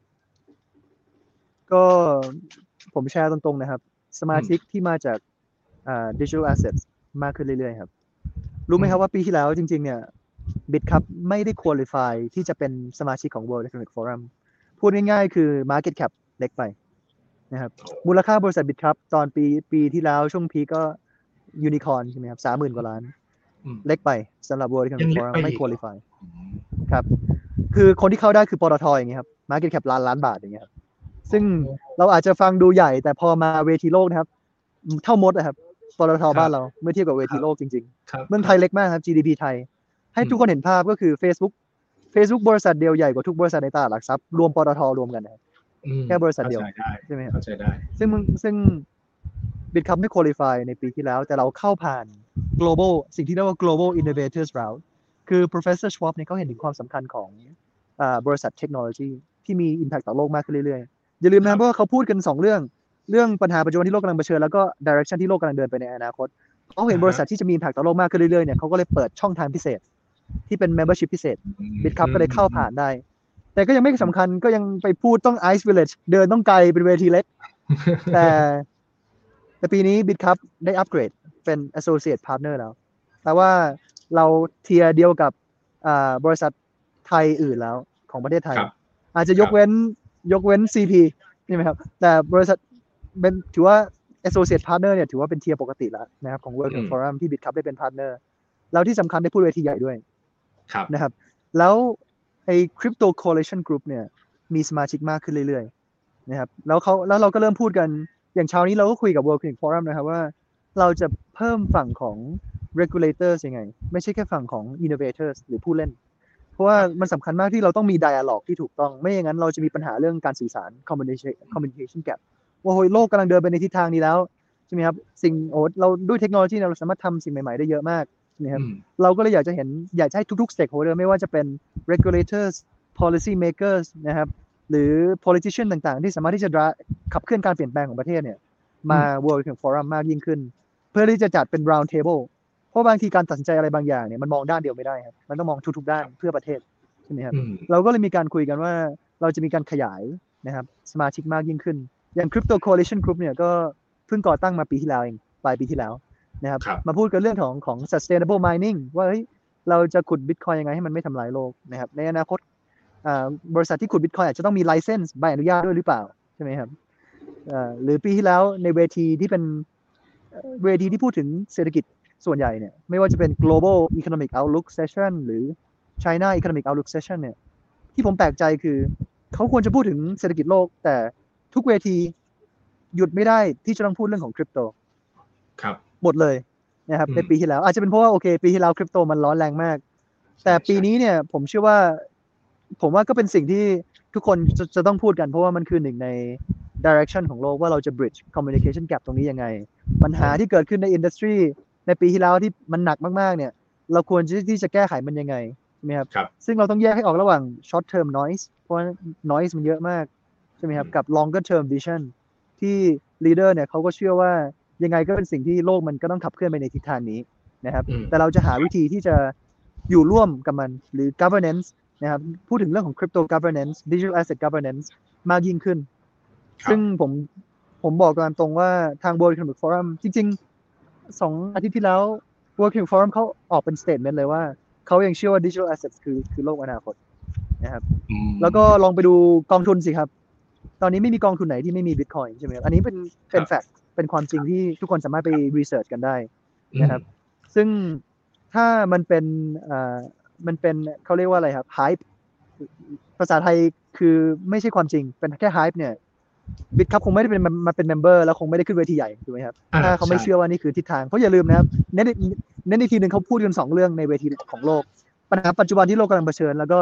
ก็ผมแชร์ตรง ๆ นะครับ สมาชิกที่มาจากอ่า digital assets มากขึ้นเรื่อย ๆ ครับ รู้ไหมครับว่าปีที่แล้วจริง ๆ เนี่ย บิตครับไม่ได้ qualify ที่จะเป็นสมาชิกของ World Economic Forum พูดง่ายๆ คือ market cap เล็กไปนะครับมูลค่าบริษัทบิตครับตอนปีปีที่แล้วช่วงพีคก็ยูนิคอร์นใช่ไหมครับสามหมื่นกว่าล้านอืมเล็กไปสำหรับ World ยั Economic งเล็ก Forum ไปไม่อีก qualify ครับคือคนที่เข้าได้คือปตทอย่างเงี้ยครับ market cap ล้านล้านบาทอย่างเงี้ยครับซึ่งเราอาจจะฟังดูใหญ่แต่พอมาเวทีโลกนะครับ เท่ามดนะครับปตทบ้านเราเมื่อเทียบกับเวทีโลกจริงครับๆเมืองไทยเล็กมากครับ GDP ไทย ให้ทุกคนเห็นภาพก็คือ Facebook Facebook บริษัทเดียวใหญ่กว่าทุกบริษัทในตลาดหลักทรัพย์รวมปตทรวมกันนะครับอืมแค่บริษัทเดียวข้าใจได้ใช่ไหมครับเข้าใจได้ ซึ่งมึงซึ่งบิตคัพไม่ qualify ในปีที่แล้ว แต่เราเข้าผ่าน global สิ่งที่เรียกว่า global innovators route คือ professor Schwab เนี่ยเขาเห็นถึงความสำคัญของอ่าบริษัทเทคโนโลยีที่มี impact ต่อโลกมากขึ้นเรื่อยๆ อย่าลืมนะครับว่าเขาพูดกัน 2 เรื่อง เรื่องปัญหาปัจจุบันที่โลกกำลังเผชิญแล้วก็ direction ที่โลกกำลังเดินไปในอนาคตเขาเห็นอ่าฮะบริษัทที่จะมี impact ต่อโลกมากขึ้นเรื่อยๆเนี่ยเขาก็เลยเปิดช่องทางพิเศษ ที่เป็น membership พิเศษบิตคัพก็เลยเข้าผ่านได้ แต่ก็ยังไม่สำคัญก็ยังไปพูดต้อง Ice Village เดินต้องไกลเป็นเวทีเล็ก แต่แต่ปีนี้บิตคัพได้อัปเกรดเป็น Associate Partner แล้วแต่ว่าเรา tier เดียวกับอ่าบริษัทไทยอื่นแล้วของประเทศไทยครับอาจจะยกเว้นยกเว้น CP ใช่ไหมครับ แต่บริษัทเป็นถือว่า Associate Partner เนี่ยถือว่าเป็น tier ปกติแล้วนะครับของ World อืม Forum ที่ Bitkub ได้เป็น Partner แล้วที่สำคัญได้พูดเวทีใหญ่ด้วยครับ นะครับ แล้วไอ้ Crypto Coalition Group เนี่ยมีสมาชิกมากขึ้นเรื่อยๆนะครับแล้วเขาแล้วเราก็เริ่มพูดกันอย่างเช้านี้เราก็คุยกับ World Economic Forum นะครับว่า เราจะเพิ่มฝั่งของ regulators ยังไง ไม่ใช่แค่ฝั่งของ innovators หรือผู้เล่น เพราะว่ามันสำคัญมากที่เราต้องมี dialogue ที่ถูกต้อง ไม่อย่างนั้นเราจะมีปัญหาเรื่องการสื่อสาร communication communication gap ว่าโอ้ยโลกกำลังเดินไปในทิศทางนี้แล้วใช่ไหมครับสิ่งโอ้เราด้วยเทคโนโลยีเนี่ยเราสามารถทำสิ่งใหม่ๆได้เยอะมาก ใช่ไหมครับอืมเราก็เลยอยากจะเห็นอยากจะให้ทุกๆ stakeholder ไม่ว่าจะเป็น regulators policy makers นะครับหรือ politician ต่างๆ ที่สามารถที่จะ dra- ขับเคลื่อนการเปลี่ยนแปลงของประเทศเนี่ยมา World Economic Forum มากยิ่งขึ้น เพื่อที่จะจัดเป็น round table เพราะบางทีการตัดสินใจอะไรบางอย่างเนี่ยมันมองด้านเดียวไม่ได้ครับมันต้องมองทุกๆด้านเพื่อประเทศใช่ไหมครับอืมเราก็เลยมีการคุยกันว่าเราจะมีการขยายนะครับสมาชิกมากยิ่งขึ้น อย่าง Crypto Coalition Group เนี่ยก็เพิ่งก่อตั้งมาปีที่แล้วเองปลายปีที่แล้ว นะครับครับมาพูดกันเรื่องของของ sustainable mining ว่าเฮ้ยเราจะขุด Bitcoin ยังไงให้มันไม่ทำลายโลกนะครับในอนาคตอ่าบริษัทที่ขุด Bitcoin อาจจะต้องมี license ใบอนุญาตด้วยหรือเปล่าใช่ไหมครับอ่าหรือปีที่แล้วในเวทีที่เป็นเอ่อเวทีที่พูดถึงเศรษฐกิจส่วนใหญ่เนี่ยไม่ว่าจะเป็น global economic outlook session หรือ China economic outlook session เนี่ยที่ผมแปลกใจคือ เขาควรจะพูดถึงเศรษฐกิจโลก แต่ทุกเวทีหยุดไม่ได้ที่จะต้องพูดเรื่องของคริปโต ครับ หมดเลยนะครับอืมในปีที่แล้ว อาจจะเป็นเพราะว่าโอเค ปีที่แล้วคริปโตมันร้อนแรงมาก แต่ปีนี้เนี่ยผมเชื่อว่า ผมว่าก็เป็นสิ่งที่ทุกคนจะจะต้องพูดกันเพราะว่ามันคือหนึ่งใน direction ของโลกว่าเราจะ bridge communication gap ตรงนี้ยังไง ปัญหาที่เกิดขึ้นในอินดัสทรีในปีที่แล้วที่มันหนักมากๆ เนี่ย เราควรที่ที่จะแก้ไขมันยังไงใช่ไหมครับครับ ซึ่งเราต้องแยกให้ออกระหว่าง short term noise เพราะว่า noise มันเยอะมากใช่ไหมครับอืมกับ longer term vision ที่ leader เนี่ยเขาก็เชื่อว่า ยังไงก็เป็นสิ่งที่โลกมันก็ต้องขับเคลื่อนไปในทิศทางนี้นะครับอืมแต่เราจะหาวิธีที่จะอยู่ร่วมกับมันหรือ governance นะครับพูดถึงเรื่องของ crypto governance digital asset governance มากยิ่งขึ้นครับซึ่งผมผมบอกตามตรงว่าทาง World Economic Forum จริงๆสองอาทิตย์ที่แล้ว World Economic Forum เขาออกเป็น statement เลยว่าเขายังเชื่อว่า digital assets คือคือโลกอนาคตนะครับอืมแล้วก็ลองไปดูกองทุนสิครับ ตอนนี้ไม่มีกองทุนไหนที่ไม่มี Bitcoin ใช่ไหมครับอันนี้เป็นเป็น fact เป็นความจริงที่ทุกคนสามารถไป research กันได้นะครับ ซึ่งถ้ามันเป็นอ่ามันเป็นเขาเรียกว่าอะไรครับ hype ภาษาไทยคือไม่ใช่ความจริง เป็นแค่ hype เนี่ย Bitkub คงไม่ได้เป็นมาเป็น member แล้วคงไม่ได้ขึ้นเวทีใหญ่ถูกไหมครับอ่าถ้าเขาไม่ใช่เชื่อว่านี่คือทิศทาง เพราะอย่าลืมนะครับเน้นเน้นอีกทีหนึ่งเขาพูดกันสองเรื่องในเวทีของโลก ปัญหาปัจจุบันที่โลกกำลังเผชิญ แล้วก็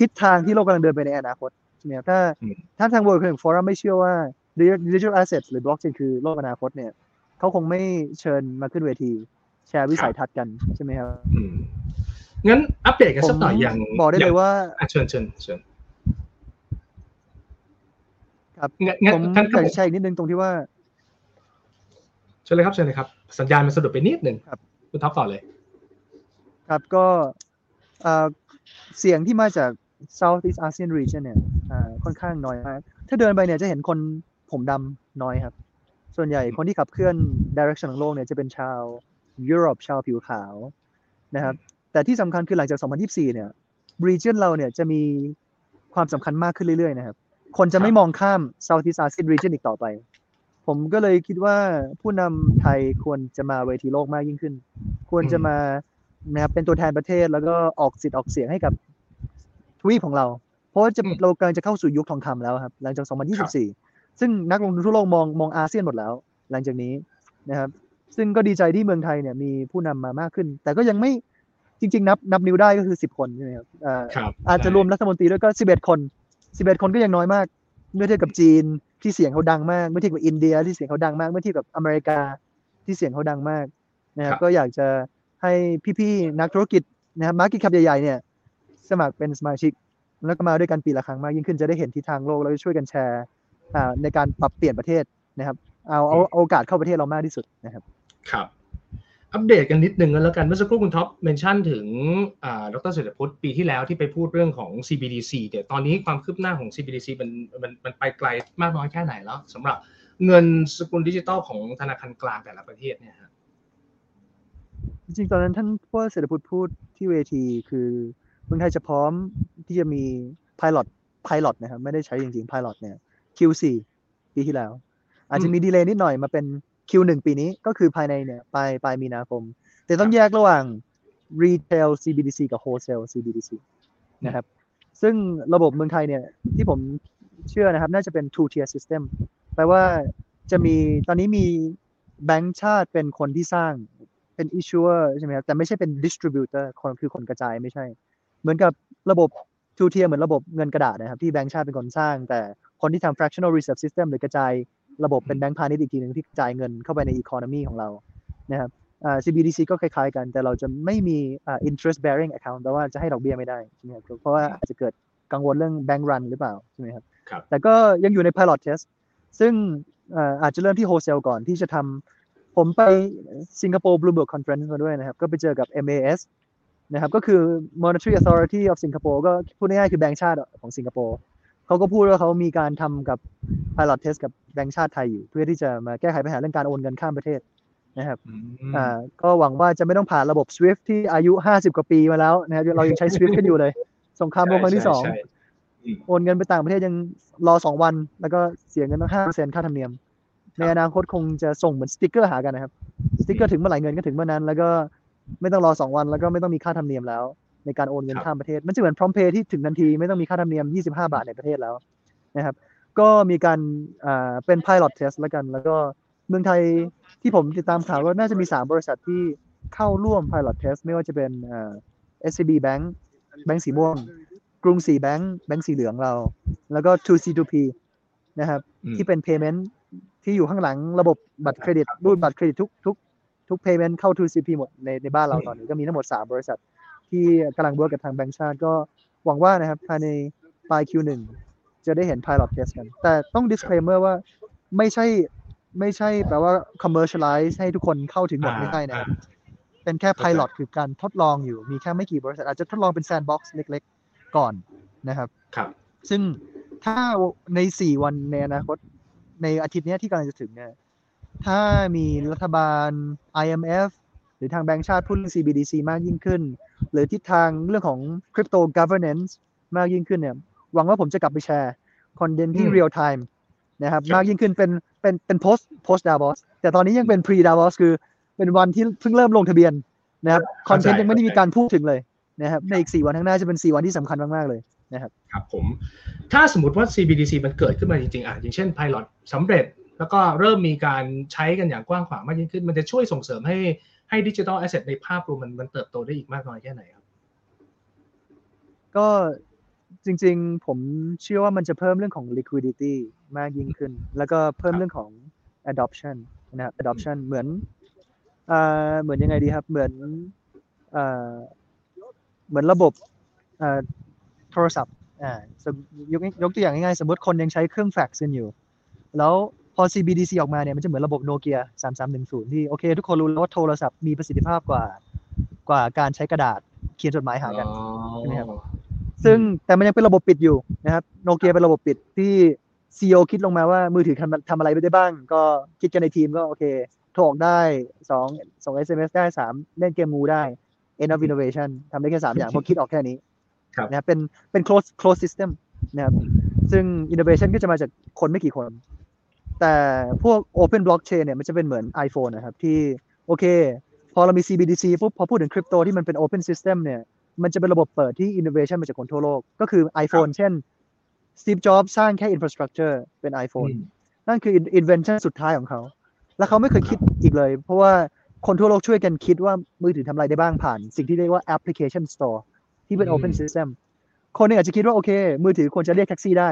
ทิศทางที่โลกกำลังเดินไปในอนาคตใช่ไหมครับถ้าอืมถ้าทาง World Economic Forum ไม่เชื่อว่า digital assets หรือ blockchain คือโลกอนาคตเนี่ยเขาคงไม่เชิญมาขึ้นเวที แชร์วิสัยทัศน์กันใช่ไหมครับอืมงั้นอัปเดตกันผสักมหน่อยอย่างบอกได้เลยว่าอะเชิญเชิญเชิญครับงั้นงั้นผมงั้นอยากจะแชร์อีกนิดนึงตรงที่ว่าเชิญเลยครับเชิญเลยครับ สัญญาณมันสะดุดไปนิดหนึ่งครับคุณท็อปต่อเลย ครับก็เอ่อเสียงที่มาจาก Southeast Asian region เนี่ยอ่าค่อนข้างน้อยมาก ถ้าเดินไปเนี่ยจะเห็นคน ผมดำน้อยครับ ส่วนใหญ่คนที่ขับเคลื่อน direction ของโลกเนี่ยจะเป็นชาวยุโรปชาวผิวขาวนะครับ แต่ที่สำคัญคือหลังจาก 2024 เนี่ย region เราเนี่ยจะมีความสำคัญมากขึ้นเรื่อยๆนะครับ คนจะไม่มองข้าม Southeast Asian region อีกต่อไป ผมก็เลยคิดว่าผู้นำไทยควรจะมาเวทีโลกมากยิ่งขึ้น ควรจะมานะครับเป็นตัวแทนประเทศแล้วก็ออกสิทธิ์ออกเสียงให้กับทวีปของเรา เพราะว่าจะอืมเรากำลังจะเข้าสู่ยุคทองคำแล้วครับ หลังจาก 2024 ซึ่งนักลงทุนทั่วโลกมองมองอาเซียนหมดแล้ว หลังจากนี้นะครับ ซึ่งก็ดีใจที่เมืองไทยเนี่ยมีผู้นำมามากขึ้น แต่ก็ยังไม่จริง ๆ นับนับนิ้วได้ก็คือ10คนใช่ไหมครับเอ่อครับอาจจะรวมรัฐมนตรีด้วยก็11คน11คนก็ยังน้อยมาก เมื่อเทียบกับจีนที่เสียงเขาดังมาก เมื่อเทียบกับอินเดียที่เสียงเขาดังมาก เมื่อเทียบกับอเมริกาที่เสียงเขาดังมากนะครับก็อยากจะให้พี่ๆนักธุรกิจนะครับ market cap ใหญ่ๆเนี่ยสมัครเป็นสมาชิก แล้วก็มาด้วยกันปีละครั้งมากยิ่งขึ้นจะได้เห็นทิศทางโลกแล้วก็ช่วยกันแชร์อ่า ในการปรับเปลี่ยนประเทศนะครับเอาเอาเอาโอกาสเข้าประเทศเรามากที่สุดนะครับ ครับ อัปเดตกันนิดนึงกันแล้วกัน เมื่อสักครู่คุณท็อป mention ถึงอ่าดร.เศรษฐพุฒิปีที่แล้วที่ไปพูดเรื่องของ CBDC เดี๋ยวตอนนี้ความคืบหน้าของ CBDC มันมันมันไปไกลมากน้อยแค่ไหนแล้วสำหรับเงินสกุลดิจิตอลของธนาคารกลางแต่ละประเทศเนี่ยฮะจริงๆตอนนั้นท่านผู้ว่าเศรษฐพุทธพูดที่เวทีคือเมืองไทยจะพร้อมที่จะมี pilot pilot นะครับไม่ได้ใช้จริงๆ pilot เนี่ย Q4 ปีที่แล้ว อาจจะมีดีเลย์นิดหน่อยมาเป็น Q1 ปีนี้ก็คือภายในเนี่ยปลายปลายมีนาคม แต่ต้องแยกระหว่าง retail CBDC กับ wholesale CBDC นะครับ ซึ่งระบบเมืองไทยเนี่ยที่ผมเชื่อนะครับ น่าจะเป็น two tier system แปลว่าจะมีตอนนี้มีแบงก์ชาติเป็นคนที่สร้างเป็น issuer ใช่ไหมครับแต่ไม่ใช่เป็น distributor คนคือคนกระจายไม่ใช่ เหมือนกับระบบ two tier เหมือนระบบเงินกระดาษนะครับที่แบงก์ชาติเป็นคนสร้าง แต่คนที่ทำ fractional reserve system หรือกระจายระบบเป็นแบงก์พาณิชย์อีกทีหนึ่งที่กระจายเงินเข้าไปใน economy ของเรานะครับอ่า CBDC ก็คล้ายๆกัน แต่เราจะไม่มีอ่า interest bearing account แปลว่าจะให้ดอกเบี้ยไม่ได้ใช่ไหมครับเพราะว่าอาจจะเกิดกังวลเรื่อง bank run หรือเปล่าใช่ไหมครับครับแต่ก็ยังอยู่ใน pilot test ซึ่งเอ่ออาจจะเริ่มที่ wholesale ก่อนที่จะทำผมไปสิงคโปร์ Bloomberg Conference มาด้วยนะครับ ก็ไปเจอกับ MAS นะครับก็คือ Monetary Authority of Singapore ก็พูดง่ายๆคือแบงก์ชาติของสิงคโปร์เขาก็พูดว่าเขามีการทำกับ pilot test กับแบงก์ชาติไทยอยู่ เพื่อที่จะมาแก้ไขปัญหาเรื่องการโอนเงินข้ามประเทศนะครับอืมอ่าก็หวังว่าจะไม่ต้องผ่านระบบ SWIFT ที่อายุ 50 กว่าปีมาแล้วนะครับเรายังใช้ SWIFT กันอยู่เลย สงครามโลกครั้งที่สองใช่ใช่อืมโอนเงินไปต่างประเทศยังรอสองวัน แล้วก็เสียเงินตั้งห้าเปอร์เซ็นค่าธรรมเนียม ในอนาคตคงจะส่งเหมือนสติกเกอร์หากันนะครับ สติกเกอร์ถึงเมื่อไหร่เงินก็ถึงเมื่อนั้น แล้วก็ ไม่ต้องรอสองวันแล้วก็ไม่ต้องมีค่าธรรมเนียมแล้ว ในการโอนเงินข้ามประเทศ มันจะเหมือนพร้อมเพย์ที่ถึงทันทีไม่ต้องมีค่าธรรมเนียม 25 บาทในประเทศแล้วนะครับ ก็มีการอ่าเป็น pilot test แล้วกัน แล้วก็เมืองไทยที่ผมติดตามข่าวก็น่าจะมี 3 บริษัทที่เข้าร่วม pilot test ไม่ว่าจะเป็นอ่า SCB Bank แบงก์สีม่วง กรุงศรีแบงก์แบงก์สีเหลืองเรา แล้วก็ 2C2P นะครับอืมที่เป็น payment ที่อยู่ข้างหลังระบบบัตรเครดิตรูดบัตรเครดิตทุกทุก ทุก payment เข้า 2C2P หมดในในบ้านเราอืมตอนนี้ก็มีทั้งหมด 3 บริษัท ที่กำลัง work กับทางแบงก์ชาติก็หวังว่านะครับภายในปลาย Q1 จะได้เห็น pilot test กัน แต่ต้อง disclaimer ว่าไม่ใช่ไม่ใช่แปลว่า commercialize ให้ทุกคนเข้าถึงหมดไม่ใช่นะครับเป็นแค่ pilot คือการทดลองอยู่มีแค่ไม่กี่บริษัท อาจจะทดลองเป็น sandbox เล็กๆ ก่อนนะครับครับ ซึ่งถ้าใน 4 วันในอนาคตในอาทิตย์เนี้ยที่กำลังจะถึงเนี่ย ถ้ามีรัฐบาล IMF หรือทางแบงก์ชาติพูดเรื่อง CBDC มากยิ่งขึ้น หรือทิศทางเรื่องของ crypto governance มากยิ่งขึ้นเนี่ย หวังว่าผมจะกลับไปแชร์คอนเทนต์ที่อืม real time นะครับครับ มากยิ่งขึ้นเป็นเป็นเป็น post post Davos แต่ตอนนี้ยังเป็น pre Davos คือเป็นวันที่เพิ่งเริ่มลงทะเบียนนะครับคอนเทนต์ยังไม่ได้มีการพูดถึงเลยนะครับในอีก 4 วันข้างหน้าจะเป็น 4 วันที่สำคัญมาก ๆ เลยนะครับครับผมถ้าสมมติว่า CBDC มันเกิดขึ้นมาจริงๆอะอย่างเช่น Pilot สำเร็จ แล้วก็เริ่มมีการใช้กันอย่างกว้างขวางมากยิ่งขึ้น มันจะช่วยส่งเสริมให้ให้ดิจิทัลแอสเซทในภาพรวมมันมันเติบโตได้อีกมากน้อยแค่ไหนครับ ก็จริงๆ ผมเชื่อว่ามันจะเพิ่มเรื่องของ liquidity มากยิ่งขึ้น แล้วก็เพิ่มเรื่องของ adoption นะครับ adoption เหมือนเอ่อเหมือนยังไงดีครับ เหมือนเอ่อเหมือนระบบเอ่อโทรศัพท์อ่ายกยกตัวอย่างง่ายๆ สมมติคนยังใช้เครื่องแฟกซ์กันอยู่ แล้ว พอ CBDC ออกมาเนี่ยมันจะเหมือนระบบโนเกีย3310 ที่โอเค ทุกคนรู้แล้วว่าโทรศัพท์มีประสิทธิภาพกว่ากว่าการใช้กระดาษเขียนจดหมายหากันใช่ไหมครับซึ่งแต่มันยังเป็นระบบปิดอยู่นะครับโนเกียเป็นระบบปิดที่ซีอคิดลงมาว่ามือถือทำทำอะไรไปได้บ้าง ก็คิดกันในทีมก็โอเคโทรออกได้สองส่ง SMS ได้สามเล่นเกมงูได้ end of innovation ทำได้แค่สามอย่างเพราะคิดออกแค่นี้ครับนะครับเป็นเป็น close close system นะครับซึ่ง innovation ก็จะมาจากคนไม่กี่คน แต่พวก open blockchain เนี่ยมันจะเป็นเหมือน iPhone นะครับ ที่โอเค พอเรามี CBDC ปุ๊บพอพูดถึงคริปโตที่มันเป็น open system เนี่ยมันจะเป็นระบบเปิดที่ innovation มาจากคนทั่วโลก ก็คือ iPhone เช่น Steve Jobs สร้างแค่ infrastructure เป็น iPhone นั่นคือ invention สุดท้ายของเขา แล้วเขาไม่เคยคิดอีกเลย เพราะว่าคนทั่วโลกช่วยกันคิดว่ามือถือทำอะไรได้บ้างผ่าน สิ่งที่เรียกว่า application store ที่เป็นอืม open system คนหนึงอาจจะคิดว่าโอเค มือถือควรจะเรียกแท็กซี่ได้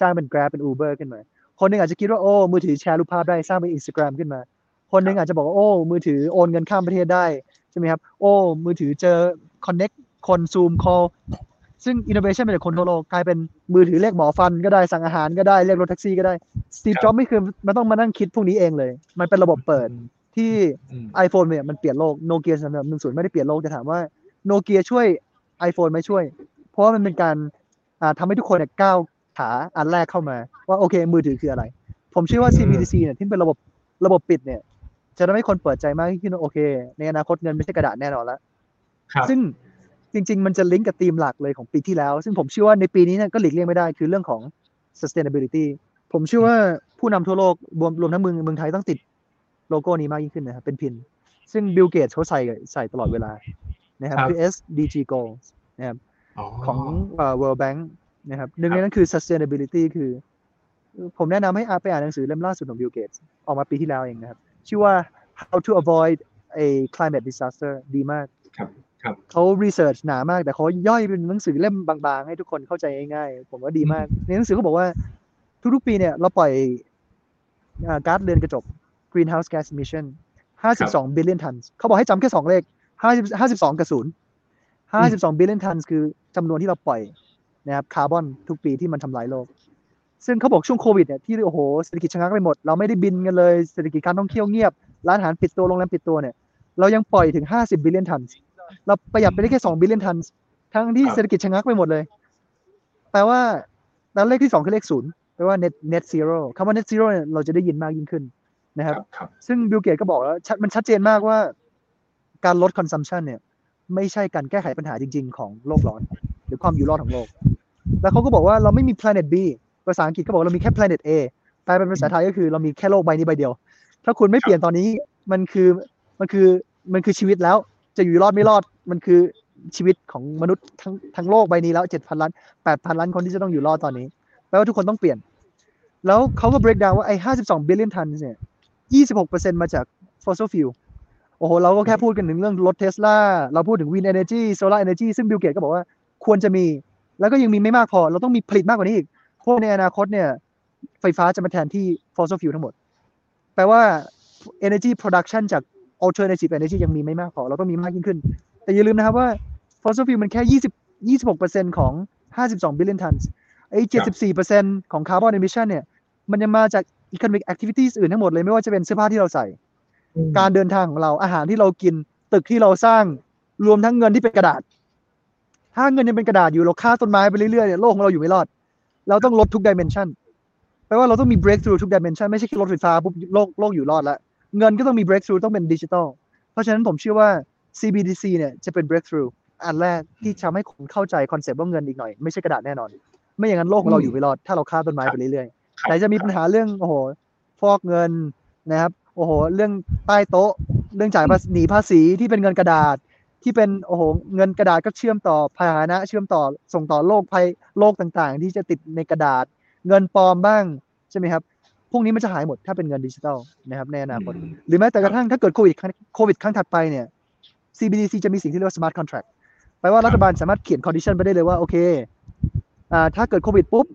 สร้างเป็น Grab เป็น Uber ขึ้นมา คนหนึงอาจจะคิดว่าโอ้มือถือแชร์รูปภาพได้สร้างเป็น Instagram ขึ้นมา คนหนึงอาจจะบอกว่าโอ้มือถือโอนเงินข้ามประเทศได้ใช่ไหมครับโอ้มือถือเจอ connect คน zoom call ซึ่ง innovation เป็นจากคนทั่วโลกกลายเป็นมือถือเรียกหมอฟันก็ได้สั่งอาหารก็ได้เรียกรถแท็กซี่ก็ได้ Steve ครับ Jobs ไม่เคยมันต้องมานั่งคิดพวกนี้เองเลย มันเป็นระบบเปิดที่อืม iPhone เนี่ยมันเปลี่ยนโลกโนเกียสำหรับหนึ่งศูนย์ไม่ได้เปลี่ยนโลกจะถามว่าโนเกียช่วย iPhone ไหม่ช่วย เพราะว่ามันเป็นการอ่าทำให้ทุกคนเนี่ยก้าวขาอันแรกเข้ามา ว่าโอเค มือถือคืออะไร ผมเชื่อว่าอืม CBDC เนี่ยที่เป็นระบบระบบปิดเนี่ย จะทำให้คนเปิดใจมากยิ่งขึ้นว่าโอเค ในอนาคตเงินไม่ใช่กระดาษแน่นอนแล้วครับซึ่งจริง ๆ มันจะลิงก์กับธีมหลักเลยของปีที่แล้ว ซึ่งผมเชื่อว่าในปีนี้เนี่ยก็หลีกเลี่ยงไม่ได้คือเรื่องของ sustainability ผมเชื่อว่าผู้นำทั่วโลกรวมรวมทั้งเมืองเมืองไทยต้องติดโลโก้นี้มากยิ่งขึ้นนะครับเป็น pin ซึ่ง Bill Gates เขาใส่ใส่ตลอดเวลานะครับครับคือ SDG goals นะครับของเอ่อ World Bank นะครับหนึ่งครับในนั้นคือ sustainability คือ ผมแนะนำให้อ่านไปอ่านหนังสือเล่มล่าสุดของ Bill Gates ออกมาปีที่แล้วเองนะครับ ชื่อว่า how to avoid a climate disaster ดีมากครับครับเขา research หนามาก แต่เขาย่อยเป็นหนังสือเล่มบางๆ ให้ทุกคนเข้าใจง่ายๆ ผมว่าดีมาก ในหนังสือเขาบอกว่า ทุกๆปีเนี่ย เราปล่อยอ่าก๊าซเรือนกระจก greenhouse gas emission 52 billion tons เขาบอกให้จำแค่2เลข 50 52 กับศูนย์52 billion tons คือจำนวนที่เราปล่อย นะครับคาร์บอนทุกปีที่มันทำลายโลก ซึ่งเขาบอกช่วงโควิดเนี่ยที่โอ้โหเศรษฐกิจชะงักไปหมด เราไม่ได้บินกันเลยเศรษฐกิจการท่องเที่ยวเงียบ ร้านอาหารปิดตัวโรงแรมปิดตัวเนี่ยเรายังปล่อยถึง 50 billion tons เราประหยัดไปได้แค่2 billion tons ทั้งที่ครับเศรษฐกิจชะงักไปหมดเลย แปลว่าแล้วเลขที่สองคือเลขศูนย์แปลว่า net net zero คำว่า net zero เนี่ยเราจะได้ยินมากยิ่งขึ้นนะคครับรับครับ ซึ่งบิลเกตก็บอกแล้วชัดมันชัดเจนมากว่าการลด consumption เนี่ย ไม่ใช่การแก้ไขปัญหาจริง ๆ ของโลกร้อน หรือความอยู่รอดของโลก แล้วเขาก็บอกว่าเราไม่มี planet B ภาษาอังกฤษก็บอกเรามีแค่ planet A แปลเป็นภาษาไทยก็คือเรามีแค่โลกใบนี้ใบเดียว ถ้าคุณไม่เปลี่ยนตอนนี้มันคือมันคือมันคือชีวิตแล้ว จะอยู่รอดไม่รอดมันคือชีวิตของมนุษย์ทั้งทั้งโลกใบนี้แล้วเจ็ดพันล้านแปดพันล้านคนที่จะต้องอยู่รอดตอนนี้แปลว่าทุกคนต้องเปลี่ยน แล้วเขาก็ break down ว่าไอ้ห้าสิบสอง billion tons เนี่ยยี่สิบหกเปอร์เซ็นต์มาจาก fossil fuel โอ้โห เราก็แค่พูดกันถึงเรื่องรถเทสลาเราพูดถึง wind energy solar energy ซึ่งบิลเกตก็บอกว่า ควรจะมี แล้วก็ยังมีไม่มากพอ เราต้องมีผลิตมากกว่านี้อีกเพราะในอนาคตเนี่ย ไฟฟ้าจะมาแทนที่ fossil fuel ทั้งหมด แปลว่า energy production จาก alternative energy ยังมีไม่มากพอ เราต้องมีมากยิ่งขึ้น แต่อย่าลืมนะครับว่า fossil fuel มันแค่ 20 26%ของ 52 billion tons ไอ้74%ของ carbon emission เนี่ย มันยังมาจาก economic activities อื่นทั้งหมดเลย ไม่ว่าจะเป็นเสื้อผ้าที่เราใส่ การเดินทางของเรา อาหารที่เรากิน ตึกที่เราสร้าง รวมทั้งเงินที่เป็นกระดาษ ถ้าเงินยังเป็นกระดาษอยู่เราฆ่าต้นไม้ไปเรื่อยๆเนี่ยโลกของเราอยู่ไม่รอด เราต้องลดทุก dimension แปลว่าเราต้องมี breakthrough ทุก dimension ไม่ใช่แค่รถไฟฟ้าปุ๊บโลกโลกอยู่รอดแล้วเงินก็ต้องมี breakthrough ต้องเป็นดิจิทัลเพราะฉะนั้นผมเชื่อว่า CBDC เนี่ยจะเป็น breakthrough อันแรกที่ทำให้คนเข้าใจ concept ว่าเงินอีกหน่อยไม่ใช่กระดาษแน่นอน ไม่อย่างนั้นโลกของเราอยู่ไม่รอด ถ้าเราฆ่าต้นไม้ไปเรื่อยๆครับไหนจะมีปัญหาเรื่องโอ้โหฟอกเงินนะครับโอ้โห เรื่องใต้โต๊ะ เรื่องจ่ายภาษีหนีภาษีที่เป็นเงินกระดาษ ที่เป็นโอ้โหเงินกระดาษก็เชื่อมต่อพาหนะ เชื่อมต่อส่งต่อโรคภัยโรคต่างๆ ที่จะติดในกระดาษ เงินปลอมบ้างใช่ไหมครับพวกนี้มันจะหายหมดถ้าเป็นเงินดิจิทัลนะครับในอนาคตหรือแม้แต่กระทั่งถ้าเกิดโควิดครั้งโควิดครั้งถัดไปเนี่ย CBDC จะมีสิ่งที่เรียกว่า smart contract แปลว่ารัฐบาลสามารถเขียน condition ไปได้เลยว่าโอเคอ่าถ้าเกิดโควิดปุ๊บ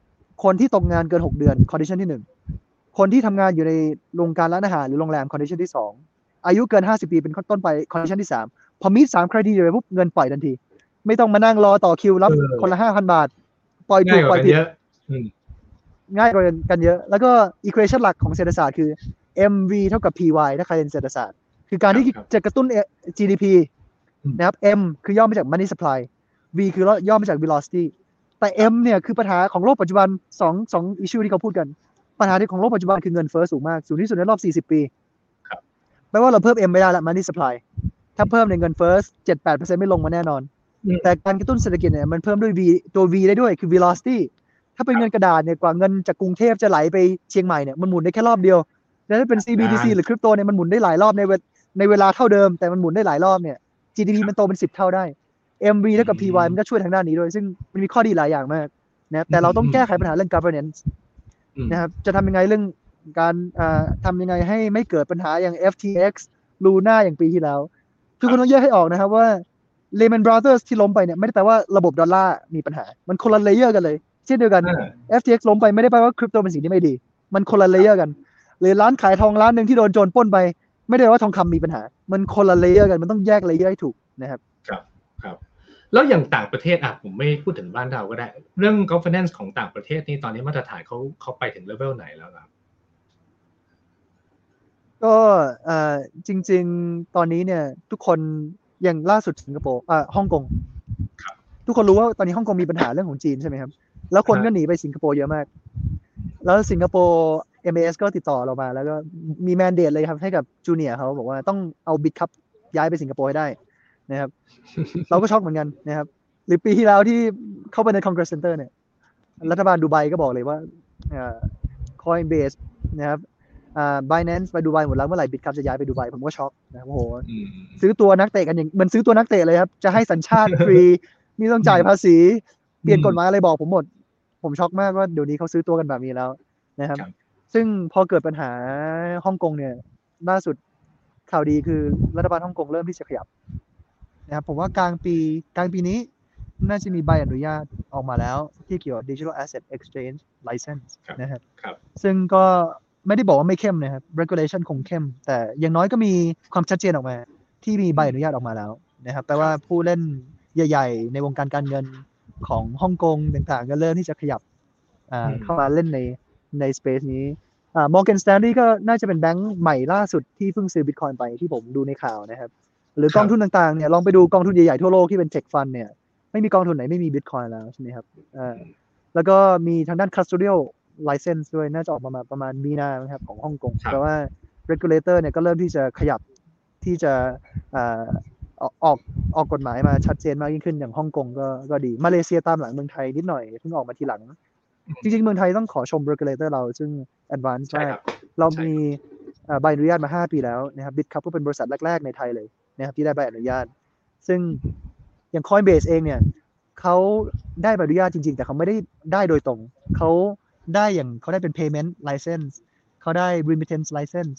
คนที่ตกงานเกิน 6 เดือน condition ที่ 1 คนที่ทำงานอยู่ในโรงการร้านอาหารหรือโรงแรม condition ที่ 2 อายุเกิน 50 ปีเป็นต้นไป condition ที่3พ อมีสาม criteria เลยปุ๊บเงินปล่อยทันที ไม่ต้องมานั่งรอต่อคิวรับเออคนละ5,000บาท ปล่อยถูง่ายกกปล่อว่ายกันผิดเยอะอืมง่ายกว่ากันเยอะ แล้วก็ equation หลักของเศรษฐศาสตร์คือ mv เท่ากับ py ถ้าใครเรียนเศรษฐศาสตร์ คือการที่ครับจะกระตุ้น GDP อืมนะครับ m คือย่อมาจาก money supply v คือย่อมาจาก velocity แต่ m เนี่ยคือปัญหาของโลกปัจจุบันสองสอง issue ที่เขาพูดกัน ปัญหาที่ของโลกปัจจุบันคือเงินเฟ้อสูงมาก สูงที่สุดในรอบ 40 ปีครับแปลว่าเราเพิ่ม m ไม่ได้ละ money supply ถ้าเพิ่มในยเงินเฟ้อ7-8%ไม่ลงมาแน่นอนอืมแต่การกระตุ้นเศรษฐกิจเนี่ยมันเพิ่มด้วย v ตัว v ได้ด้วยคือ velocity ถ้าเป็นเงินกระดาษเนี่ยกว่าเงินจากกรุงเทพจะไหลไปเชียงใหม่เนี่ยมันหมุนได้แค่รอบเดียว แล้วถ้าเป็น CBDC นานหรือคริปโตเนี่ยมันหมุนได้หลายรอบในเวลในเวลาเท่าเดิมแต่มันหมุนได้หลายรอบเนี่ย GDP มันโตเป็น10เท่าได้ MV เท่ากับ PY มันก็ช่วยทางด้านนี้ด้วย ซึ่งมันมีข้อดีหลายอย่างมากนะครับแต่เราต้องแก้ไขปัญหาเรื่อง governance อืมนะครับจะทำยังไงเรื่องการอ่าทำยังไงให้ไม่เกิดปัญหาอย่าง FTX Luna อย่างปีที่แล้ว ทุกคนต้องแยกให้ออกนะครับว่า Lehman Brothers ที่ล้มไปเนี่ยไม่ได้แปลว่าระบบดอลลาร์มีปัญหา มันคนละ layer กันเลย เช่นเดียวกันอ่า FTX ล้มไปไม่ได้แปลว่าคริปโตเป็นสิ่งที่ไม่ดี มันคนละ layer กันหรือร้านขายทองร้านหนึ่งที่โดนโจรปล้นไป ไม่ได้แปลว่าทองคำมีปัญหา มันคนละ layer กันมันต้องแยก layer ให้ถูกนะครับ ครับครับแล้วอย่างต่างประเทศอะผมไม่พูดถึงบ้านเราก็ได้ เรื่อง governance ของต่างประเทศนี่ตอนนี้มาตรฐานเขาเขาไปถึงเลเวลไหนแล้วครับ ก็เอ่อจริง ๆ ตอนนี้เนี่ย ทุกคนอย่างล่าสุดสิงคโปร์อ่าฮ่องกงครับทุกคนรู้ว่าตอนนี้ฮ่องกงมีปัญหาเรื่องของจีนใช่ไหมครับ แล้วคนครับก็หนีไปสิงคโปร์เยอะมาก แล้วสิงคโปร์ MAS ก็ติดต่อเรามา แล้วก็มี mandate เลยครับให้กับ junior เขาบอกว่าต้องเอา Bitkub ย้ายไปสิงคโปร์ให้ได้นะครับ เราก็ช็อกเหมือนกันนะครับ หรือปีที่แล้วที่เข้าไปใน Congress Center เนี่ย รัฐบาลดูไบก็บอกเลยว่าเอ่อ Coinbase นะครับ อ่า Binance ไปดูไบหมดแล้วเมื่อไหร่ Bitkub จะย้ายไปดูไบผมก็ช็อกนะครับโอ้โหอืมซื้อตัวนักเตะกันอย่างเหมือนซื้อตัวนักเตะเลยครับ จะให้สัญชาติฟรีไม่ต้องจ่ายภาษี เปลี่ยนกฎหมายอะไรบอกผมหมด ผมช็อกมากว่าเดี๋ยวนี้เขาซื้อตัวกันแบบนี้แล้วนะครับครับ ซึ่งพอเกิดปัญหาฮ่องกงเนี่ย ล่าสุดข่าวดีคือรัฐบาลฮ่องกงเริ่มที่จะขยับนะครับผมว่ากลางปีกลางปีนี้น่าจะมีใบอนุญาตออกมาแล้วที่เกี่ยวกับ Digital Asset Exchange License ครับนะครับครับ ซึ่งก็ ไม่ได้บอกว่าไม่เข้มนะครับ regulation คงเข้ม แต่อย่างน้อยก็มีความชัดเจนออกมา ที่มีใบอนุญาตออกมาแล้วนะครับแปลว่าผู้เล่นใหญ่ ๆ ในวงการการเงินของฮ่องกงต่างๆ ก็เริ่มที่จะขยับอ่าอืมเข้ามาเล่นในใน space นี้อ่า Morgan Stanley ก็น่าจะเป็นแบงก์ใหม่ล่าสุดที่เพิ่งซื้อ Bitcoin ไปที่ผมดูในข่าวนะครับ หรือกองทุนต่างๆเนี่ยลองไปดูกองทุนใหญ่ๆทั่วโลกที่เป็น tech fund เนี่ยไม่มีกองทุนไหนไม่มี Bitcoin แล้วใช่ไหมครับอ่าแล้วก็มีทางด้าน custodial license ด้วยน่าจะออกมามาประมาณมีนานะครับของฮ่องกงครับแปลว่า regulator เนี่ยก็เริ่มที่จะขยับที่จะอ่าออกออกออกกฎหมายมาชัดเจนมากยิ่งขึ้นอย่างฮ่องกงก็ก็ดีมาเลเซียตามหลังเมืองไทยนิดหน่อยเพิ่งออกมาทีหลัง จริง ๆ เมืองไทยต้องขอชม regulator เราซึ่ง advance ใช่มากครับเราใช่มีเอ่อใบอนุญาตมา 5 ปีแล้วนะครับ Bitcup ก็เป็นบริษัทแรก ๆ ในไทยเลยนะครับที่ได้ใบอนุญาต ซึ่งอย่าง Coinbase เองเนี่ยเขาได้ใบอนุญาตจริง ๆ แต่เขาไม่ได้ได้โดยตรงเขา ได้อย่างเขาได้เป็น payment license เขาได้ remittance license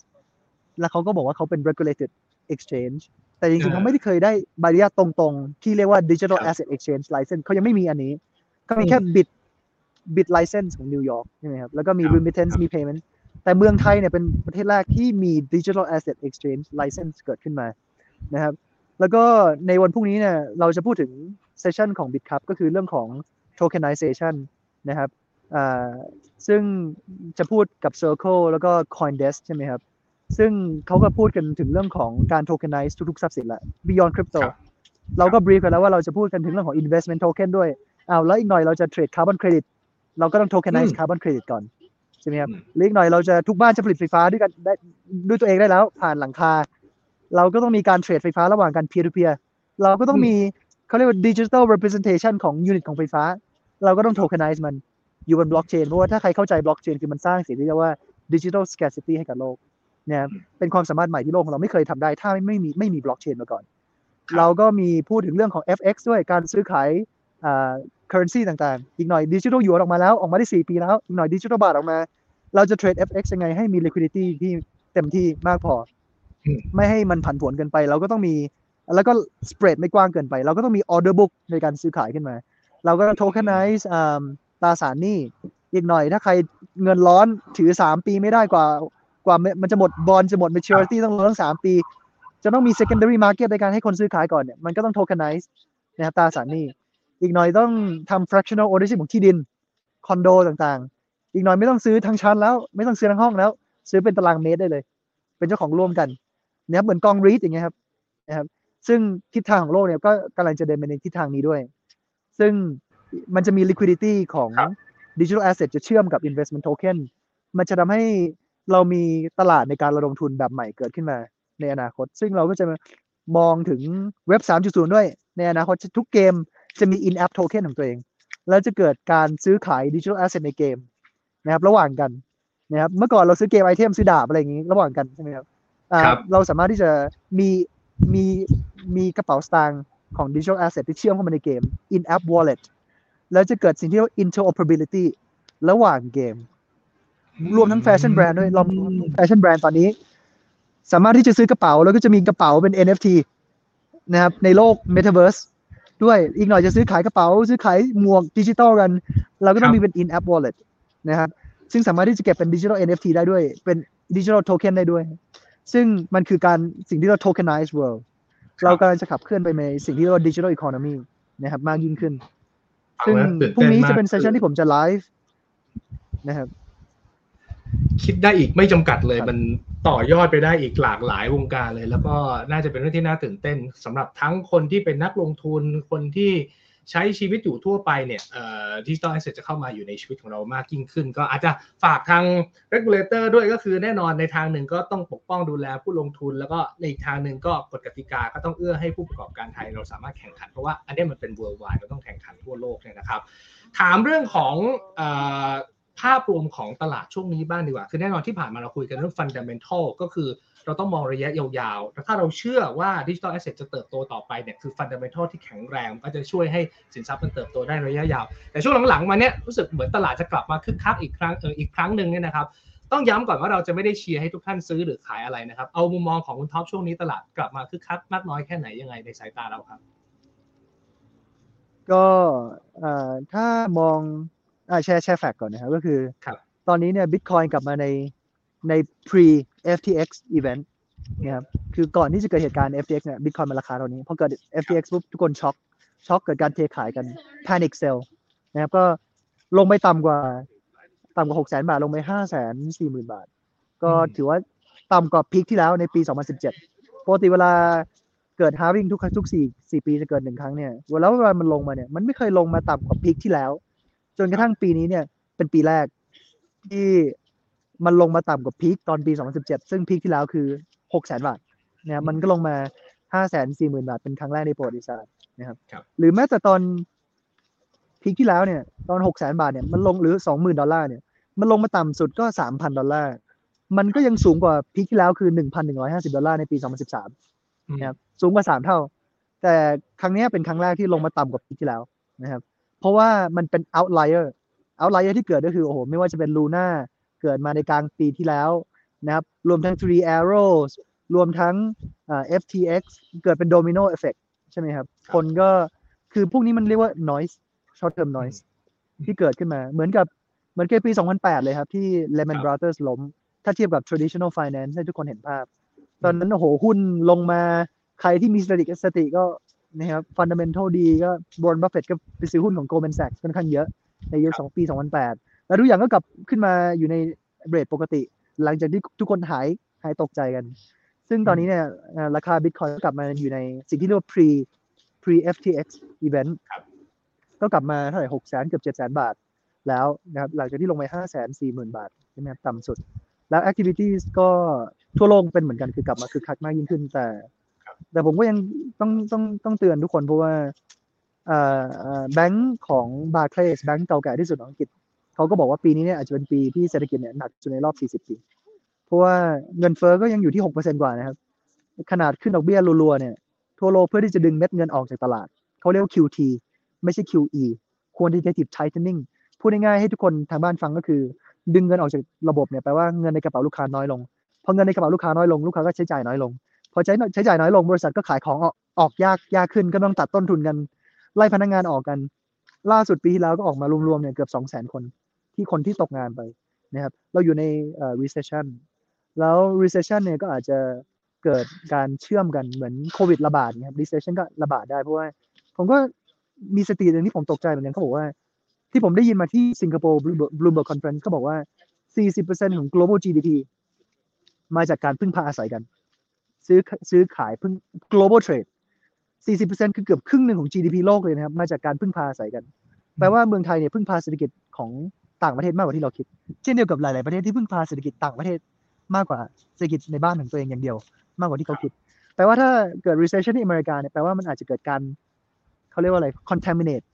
แล้วเขาก็บอกว่าเขาเป็น regulated exchange แต่จริงๆอ่าเขาไม่ได้เคยได้ใบอนุญาตตรงๆ ที่เรียกว่า digital ครับ asset exchange license เขายังไม่มีอันนี้ ก็มีแค่ bit bit license ของนิวยอร์กใช่ไหมครับ แล้วก็มีครับ remittance ครับมี payment แต่เมืองไทยเนี่ยเป็นประเทศแรกที่มี digital asset exchange license เกิดขึ้นมานะครับ แล้วก็ในวันพรุ่งนี้เนี่ยเราจะพูดถึงเซสชันของ BitCup ก็คือเรื่องของ tokenization นะครับอ่า ซึ่งจะพูดกับ Circle แล้วก็ CoinDesk ใช่ไหมครับ ซึ่งเขาก็พูดกันถึงเรื่องของการ tokenize ทุกๆทรัพย์สินละ beyond crypto ครับเราก็ brief กันแล้วว่าเราจะพูดกันถึงเรื่องของ investment token ด้วยอ้าวแล้วอีกหน่อยเราจะ trade carbon credit เราก็ต้อง tokenize อืม carbon credit ก่อนใช่ไหมครับอืมหรืออีกหน่อยเราจะทุกบ้านจะผลิตไฟฟ้าด้วยกันได้ด้วยตัวเองได้แล้ว ผ่านหลังคา เราก็ต้องมีการเทรดไฟฟ้าระหว่างกัน peer to peer เราก็ต้องมีเขาเรียกว่า digital representation ของ unit ของไฟฟ้า เราก็ต้อง tokenize มัน อยู่บนบล็อกเชนเพราะว่าถ้าใครเข้าใจบล็อกเชนคือมันสร้างสิ่งที่เรียกว่า digital scarcity ให้กับโลกเนี่ยครับเป็นความสามารถใหม่ที่โลกของเราไม่เคยทำได้ ถ้าไม่ไม่มีไม่มีบล็อกเชนมาก่อนครับเราก็มีพูดถึงเรื่องของ FX ด้วยการซื้อขายอ่า currency ต่างๆ อีกหน่อยดิจิทัลหยวนออกมาแล้ว ออกมาได้ 4 ปีแล้ว อีกหน่อยดิจิทัลบาทออกมา เราจะเทรด FX ยังไงให้มี liquidity ที่เต็มที่มากพออืมไม่ให้มันผันผวนเกินไป เราก็ต้องมี แล้วก็ spread ไม่กว้างเกินไป เราก็ต้องมี order book ในการซื้อขายขึ้นมา เราก็ต้ ตราสารหนี้อีกหน่อยถ้าใครเงินร้อนถือ3ปีไม่ได้กว่ากว่ามันจะหมดบอลจะหมด maturity ต้องรอตั้ง3ปี จะต้องมี secondary market ในการให้คนซื้อขายก่อนเนี่ยมันก็ต้อง tokenize นะครับตราสารหนี้ อีกหน่อยต้องทำ fractional ownership ของที่ดินคอนโดต่างๆ อีกหน่อยไม่ต้องซื้อทั้งชั้นแล้ว ไม่ต้องซื้อทั้งห้องแล้ว ซื้อเป็นตารางเมตรได้เลย เป็นเจ้าของร่วมกันนะครับเหมือนกองรีดอย่างเงี้ยครับนะครับซึ่งทิศทางของโลกเนี่ยก็กำลังจะเดินไปในทิศทางนี้ด้วย ซึ่ง มันจะมี liquidity ของ digital asset จะเชื่อมกับ investment token มันจะทำให้เรามีตลาดในการระดมทุนแบบใหม่เกิดขึ้นมาในอนาคต ซึ่งเราก็จะมองถึงเว็บ 3.0 ด้วย ในอนาคตทุกเกมจะมี in-app token ของตัวเอง แล้วจะเกิดการซื้อขาย digital asset ในเกมนะครับระหว่างกันนะครับเมื่อก่อนเราซื้อ game item ซื้อดาบอะไรอย่างนี้ ระหว่างกันใช่ไหมครับเราสามารถที่จะมีมีมีกระเป๋าสตางค์ของ digital asset ที่เชื่อมเข้ามาในเกม in-app wallet แล้วจะเกิดสิ่งที่เรียกว่า interoperability ระหว่างเกม รวมทั้ง fashion brand ด้วยเราfashion brand ตอนนี้ สามารถที่จะซื้อกระเป๋า แล้วก็จะมีกระเป๋าเป็น NFT นะครับ ในโลก Metaverse ด้วยอีกหน่อยจะซื้อขายกระเป๋า ซื้อขายหมวกดิจิตอลกัน เราก็ต้องมีเป็น in-app wallet นะครับซึ่งสามารถที่จะเก็บเป็นดิจิทัล NFT ได้ด้วย เป็น digital token ได้ด้วย ซึ่งมันคือการสิ่งที่เรา tokenize world เรากำลังจะขับเคลื่อนไปในสิ่งที่เรียกว่า digital economy นะครับมากยิ่งขึ้น ซึ่งพรุ่งนี้จะเป็น session ที่ผมจะไลฟ์นะครับคิดได้อีกไม่จำกัดเลย มันต่อยอดไปได้อีกหลากหลายวงการเลย แล้วก็น่าจะเป็นเรื่องที่น่าตื่นเต้นสำหรับทั้งคนที่เป็นนักลงทุนคนที่ ใช้ชีวิตอยู่ทั่วไปเนี่ยดิจิตอลแอสเซทจะเข้ามาอยู่ในชีวิตของเรามากยิ่งขึ้น ก็อาจจะฝากทาง regulator ด้วยก็คือแน่นอนในทางหนึ่งก็ต้องปกป้องดูแลผู้ลงทุน แล้วก็ในอีกทางหนึ่งก็กฎกติกาก็ต้องเอื้อให้ผู้ประกอบการไทยเราสามารถแข่งขัน เพราะว่าอันนี้มันเป็น worldwide เราต้องแข่งขันทั่วโลกเนี่ยนะครับ ถามเรื่องของภาพรวมของตลาดช่วงนี้บ้างดีกว่า คือแน่นอนที่ผ่านมาเราคุยกันเรื่อง fundamental ก็คือ เราต้องมองระยะยาวๆแล้วถ้าเราเชื่อว่า digital asset จะเติบโตต่อไปเนี่ยคือ fundamental ที่แข็งแรงก็จะช่วยให้สินทรัพย์มันเติบโตได้ระยะยาว แต่ช่วงหลังๆมาเนี่ยรู้สึกเหมือนตลาดจะกลับมาคึกคักอีกครั้งเอออีกครั้งหนึ่งเนี่ยนะครับต้องย้ำก่อนว่าเราจะไม่ได้เชียร์ให้ทุกท่านซื้อหรือขายอะไรนะครับเอามุมมองของคุณท็อปช่วงนี้ตลาดกลับมาคึกคักมากน้อยแค่ไหนยังไงในสายตาเราครับ ก็ถ้ามองแชร์แชร์ fact ก่อนนะครับก็คือตอนนี้เนี่ยบิตคอยน์กลับมาในใน pre FTX event นะครับคือก่อนที่จะเกิดเหตุการณ์ FTX เนี่ยบิตคอยน์มันราคาเท่านี้พอเกิด FTX ปุ๊บทุกคนช็อกช็อกเกิดการเทขายกัน panic sell นะครับก็ลงไปต่ำกว่าต่ำกว่าหกแสนบาทลงไปห้าแสนสี่หมื่นบาท ก็ถือว่าต่ำกว่า peak ที่แล้วในปี2017ปกติเวลาเกิด halving ทุกทุกสี่สี่ปีจะเกิดหนึ่งครั้งเนี่ยเวลาเวลามันลงมาเนี่ยมันไม่เคยลงมาต่ำกว่าพีคที่แล้ว จนกระทั่งปีนี้เนี่ยเป็นปีแรกที่ มันลงมาต่ำกว่าพีคตอนปี 2017 ซึ่งพีคที่แล้วคือ 6 0 0 0 0 0 บาทเนี่ยมันก็ลงมา 5 4 0 0 0 0 บาท เป็นครั้งแรกในประวัติศาสตร์นะครับรบหรือแม้แต่ตอนพีคที่แล้วเนี่ยตอน 6 0 0 0 0 0 บาทเนี่ยมันลงหรือ 20,000 ดอลลาร์เนี่ยมันลงมาต่ำสุดก็ 3,000 ดอลลาร์มันก็ยังสูงกว่าพีคที่แล้วคือ 1,150 ดอลลาร์ในปี 2013นะครับสูงกว่า 3 เท่า แต่ครั้งนี้เป็นครั้งแรกที่ลงมาต่ำกว่าพีคที่แล้วนะครับเพราะว่ามันเป็น outlier outlier ที่เกิดก็คือโอ้โหไม่ว่าจะเป็นลูน่า เกิดมาในกลางปีที่แล้วนะครับรวมทั้ง three arrows รวมทั้ง FTX เกิดเป็น domino effect ใช่ไหมครับ คนก็คือพวกนี้มันเรียกว่า noise short term noise ที่เกิดขึ้นมา เหมือนกับเหมือนกับปี 2008 เลยครับ ที่ Lehman Brothers ล้ม ถ้าเทียบกับ traditional finance ให้ทุกคนเห็นภาพ ตอนนั้นโอ้โหหุ้นลงมาใครที่มีสติสติก็นะครับ fundamental ดีก็บรอนบัฟเฟตก็ไปซื้อหุ้นของ Goldman Sachs ค่อนข้างเยอะ ในยุคสองปี 2008 แล้วทุกอย่างก็กลับขึ้นมาอยู่ใน rate ปกติ หลังจากที่ทุกคนหายหายตกใจกัน ซึ่งตอนนี้เนี่ยราคาบิตคอยน์กลับมาอยู่ในสิ่งที่เรียกว่า pre pre FTX event ก็กลับมาเท่าไหร่หกแสนเกือบเจ็ดแสนบาทแล้วนะครับหลังจากที่ลงไปห้าแสนสี่หมื่นบาทใช่ไหมครับต่ำสุด แล้ว activities ก็ทั่วโลกเป็นเหมือนกันคือกลับมาคือคักมากยิ่งขึ้นแต่ แต่ผมก็ยังต้องต้องต้องเตือนทุกคนเพราะว่าแบงก์ของบาร์เคลสแบงก์เก่าแก่ที่สุดของอังกฤษ เขาก็บอกว่าปีนี้เนี่ยอาจจะเป็นปีที่เศรษฐกิจเนี่ยหนักสุดในรอบ 40 ปี เพราะว่าเงินเฟอ้อก็ยังอยู่ที่ 6%กว่านะครับ ขนาดขึ้นดอกเบี้ยรัวๆเนี่ยทั่วโลกเพื่อที่จะดึงเม็ดเงินออกจากตลาด เขาเรียกว่า QT ไม่ใช่ QE quantitative tightening พูดง่ายๆให้ทุกคนทางบ้านฟังก็คือ ดึงเงินออกจากระบบเนี่ยแปลว่าเงินในกระเป๋าลูกค้าน้อยลงพอเงินในกระเป๋าลูกค้าน้อยลงลูกค้าก็ใช้จ่ายน้อยลงพอใช้ใช้จ่ายน้อยลงบริษัทก็ขายของออกออกยากยากขึ้นก็ต้องตัดต้นทุนกัน ไล่พนักงานออกกัน ล่าสุดปีที่แล้วก็ออกมารวมๆเนี่ยเกือบสองแสนคน ที่คนที่ตกงานไปนะครับ เราอยู่ในเอ่อ recession แล้ว recession เนี่ยก็อาจจะเกิดการเชื่อมกันเหมือนโควิดระบาดนะครับ recession ก็ระบาดได้เพราะว่า ผมก็มีสติหนึ่งที่ผมตกใจเหมือนกันเขาบอกว่า ที่ผมได้ยินมาที่สิงคโปร์ Bloomberg Conference เขาบอกว่า 40%ของ global GDP มาจากการพึ่งพาอาศัยกัน ซื้อซื้อขายพึ่ง global trade 40%คือเกือบครึ่งหนึ่งของ GDP โลกเลยนะครับ มาจากการพึ่งพาอาศัยกัน แปลว่าเมืองไทยเนี่ยพึ่งพาเศรษฐกิจของ ต่างประเทศมากกว่าที่เราคิด เช่นเดียวกับหลาย ๆ ประเทศที่พึ่งพาเศรษฐกิจต่างประเทศมากกว่าเศรษฐกิจในบ้านของตัวเองอย่างเดียว มากกว่าที่เขาคิดแปลว่าถ้าเกิด recession ที่อเมริกาเนี่ยแปลว่ามันอาจจะเกิดการเขาเรียกว่าอะไร contaminate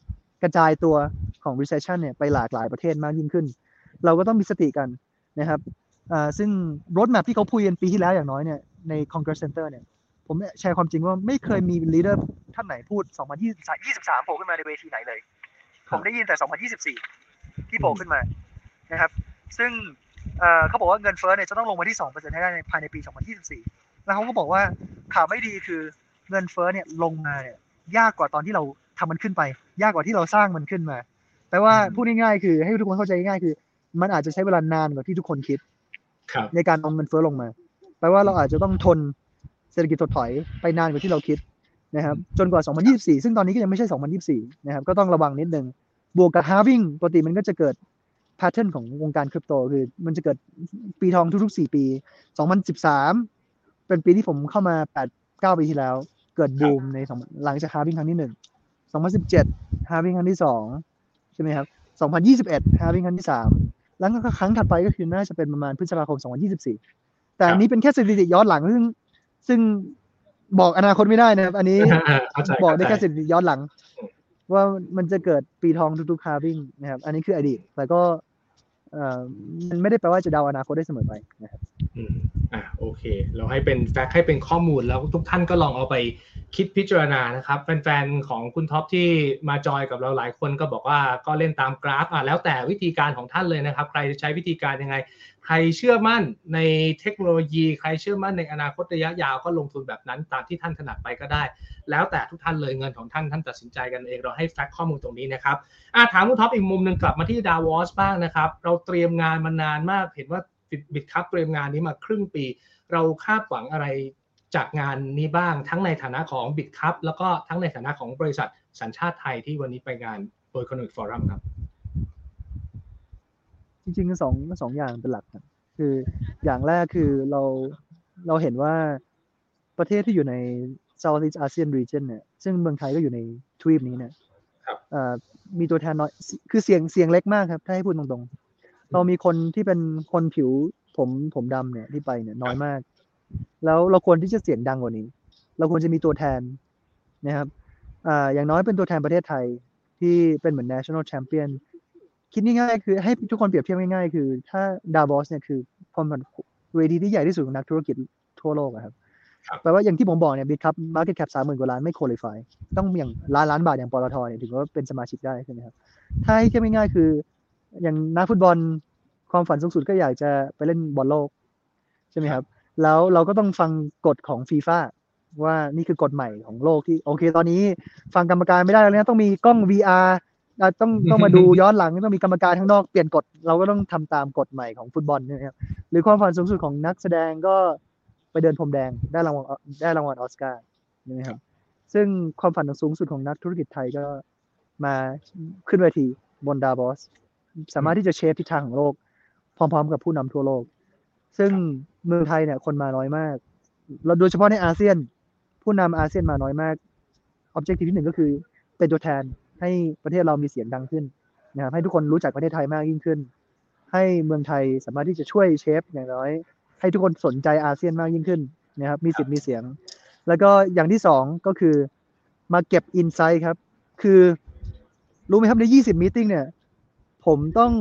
กระจายตัวของ recession เนี่ยไปหลากหลายประเทศมากยิ่งขึ้น เราก็ต้องมีสติกันนะครับอ่าซึ่ง roadmap ที่เขาพูดกันปีที่แล้วอย่างน้อยเนี่ยใน Congress Center เนี่ยผมแชร์ความจริงว่าไม่เคยมี leader ท่านไหนพูด 2023โผล่ขึ้นมาในเวทีไหนเลย ผมได้ยินแต่ 2024 ที่โผล่ขึ้นมานะครับ ซึ่งเอ่อเขาบอกว่าเงินเฟ้อเนี่ยจะต้องลงมาที่2%ให้ได้ในภายในปี2024แล้วเขาก็บอกว่าข่าวไม่ดีคือเงินเฟ้อเนี่ยลงมาเนี่ยยากกว่าตอนที่เราทำมันขึ้นไป ยากกว่าที่เราสร้างมันขึ้นมาแปลว่าอืมพูดง่ายๆคือให้ทุกคนเข้าใจง่ายๆคือ มันอาจจะใช้เวลานานกว่าที่ทุกคนคิดครับในการเอาเงินเฟ้อลงมาแปลว่าเราอาจจะต้องทนเศรษฐกิจถดถอยไปนานกว่าที่เราคิดนะครับ จนกว่า 2024 ซึ่งตอนนี้ก็ยังไม่ใช่ 2024 นะครับ ก็ต้องระวังนิดนึง บวกกับ halving ปกติมันก็จะเกิด pattern ของวงการคริปโตคือมันจะเกิดปีทองทุกๆ 4 ปี 2013 เป็นปีที่ผมเข้ามา 8 9 ปีที่แล้ว เกิดบูมในสองหลังจาก halving ครั้งที่ 1 2017 halving ครั้งที่ 2 ใช่ไหมครับ 2021 halving ครั้งที่ 3 แล้วก็ครั้งถัดไปก็คือน่าจะเป็นประมาณพฤษภาคม 2024 แต่อันนี้เป็นแค่สถิติย้อนหลังซึ่งซึ่งบอกอนาคตไม่ได้นะครับ อันนี้เข้าใจบอกได้แค่สเข้าใจถิติย้อนหลัง ว่ามันจะเกิดปีทองทุกๆคาวิ่งนะครับ อันนี้คืออดีตแต่ก็เอ่อมันไม่ได้แปลว่าจะเดาอนาคตได้เสมอไปนะครับอืมอะโอเค เราให้เป็นแฟกต์ให้เป็นข้อมูลแล้วทุกท่านก็ลองเอาไปคิดพิจารณานะครับ แฟนๆของคุณท็อปที่มาจอยกับเราหลายคนก็บอกว่าก็เล่นตามกราฟอะแล้วแต่วิธีการของท่านเลยนะครับ ใครจะใช้วิธีการยังไง ใครเชื่อมั่นในเทคโนโลยี ใครเชื่อมั่นในอนาคตระยะยาวก็ลงทุนแบบนั้น ตามที่ท่านถนัดไปก็ได้ แล้วแต่ทุกท่านเลยเงินของท่านท่านตัดสินใจกันเองเราให้ fact ข้อมูลตรงนี้นะครับอะถามคุณท็อปอีกมุมหนึ่งกลับมาที่ดาวอสบ้างนะครับ เราเตรียมงานมานานมากเห็นว่า Bitkub เตรียมงานนี้มาครึ่งปี เราคาดหวังอะไรจากงานนี้บ้าง ทั้งในฐานะของบิดคัพแล้วก็ทั้งในฐานะของบริษัทสัญชาติไทยที่วันนี้ไปงาน World Economic Forum ครับ จริงๆสองสองอย่างเป็นหลักครับคืออย่างแรกคือเราเราเห็นว่าประเทศที่อยู่ใน Southeast ASEAN region เนี่ย ซึ่งเมืองไทยก็อยู่ในทวีปนี้เนี่ยครับเอ่อมีตัวแทนน้อย คือเสียงเสียงเล็กมากครับ ถ้าให้พูดตรงๆ เรามีคนที่เป็นคนผิวผมผมดำเนี่ยที่ไปเนี่ยน้อยมาก แล้วเราควรที่จะเสียงดังกว่านี้ เราควรจะมีตัวแทนนะครับ อ่า อย่างน้อยเป็นตัวแทนประเทศไทยที่เป็นเหมือน national champion คิดง่ายๆคือให้ทุกคนเปรียบเทียบง่ายๆ คือ ถ้าดาวบอสเนี่ยคือพอมันเวทีที่ใหญ่ที่สุดของนักธุรกิจทั่วโลกอะครับครับแปลว่าอย่างที่ผมบอกเนี่ยบิ c ครับ market cap สามหมื่นกว่าล้านไม่ qualify ต้องอย่างล้านล้านบาทอย่างปตทเนี่ยถึงว่าเป็นสมาชิกได้ใช่ไหมครับถ้าให้เทียบง่ายๆคือ อย่างนักฟุตบอลความฝันสูงสุดก็อยากจะไปเล่นบอลโลกใช่ไหมครับแล้วเราก็ต้องฟังกฎของฟีฟ่าว่านี่คือกฎใหม่ของโลกที่โอเค ตอนนี้ฟังกรรมการไม่ได้แล้วนะต้องมีกล้อง VR ต้องต้องมาดูย้อนหลังต้องมีกรรมการข้างนอกเปลี่ยนกฎเราก็ต้องทำตามกฎใหม่ของฟุตบอลใช่ไหมครับหรือความฝันสูงสุดของนักแสดงก็ไปเดินพรมแดงได้รางวัลได้รางวัลออสการ์ใช่ไหมครับ ซึ่งความฝันสูงสุดของนักธุรกิจไทยก็มาขึ้นเวทีบนดาบอส สามารถที่จะเชฟทิศทางของโลก พร้อม ๆ กับผู้นำทั่วโลก ซึ่งเมืองไทยเนี่ย คนมาน้อยมากเราโดยเฉพาะในอาเซียน ผู้นำอาเซียนมาน้อยมากออบเจกตีที่หนึ่งก็คือเป็นตัวแทน ให้ประเทศเรามีเสียงดังขึ้นนะครับให้ทุกคนรู้จักประเทศไทยมากยิ่งขึ้น ให้เมืองไทยสามารถที่จะช่วยเชฟอย่างน้อย ให้ทุกคนสนใจอาเซียนมากยิ่งขึ้นนะครับมีสิทธิ์มีเสียง แล้วก็อย่างที่สองก็คือมาเก็บ insight ครับ คือรู้ไหมครับใน 20 meeting เนี่ย ผมต้อง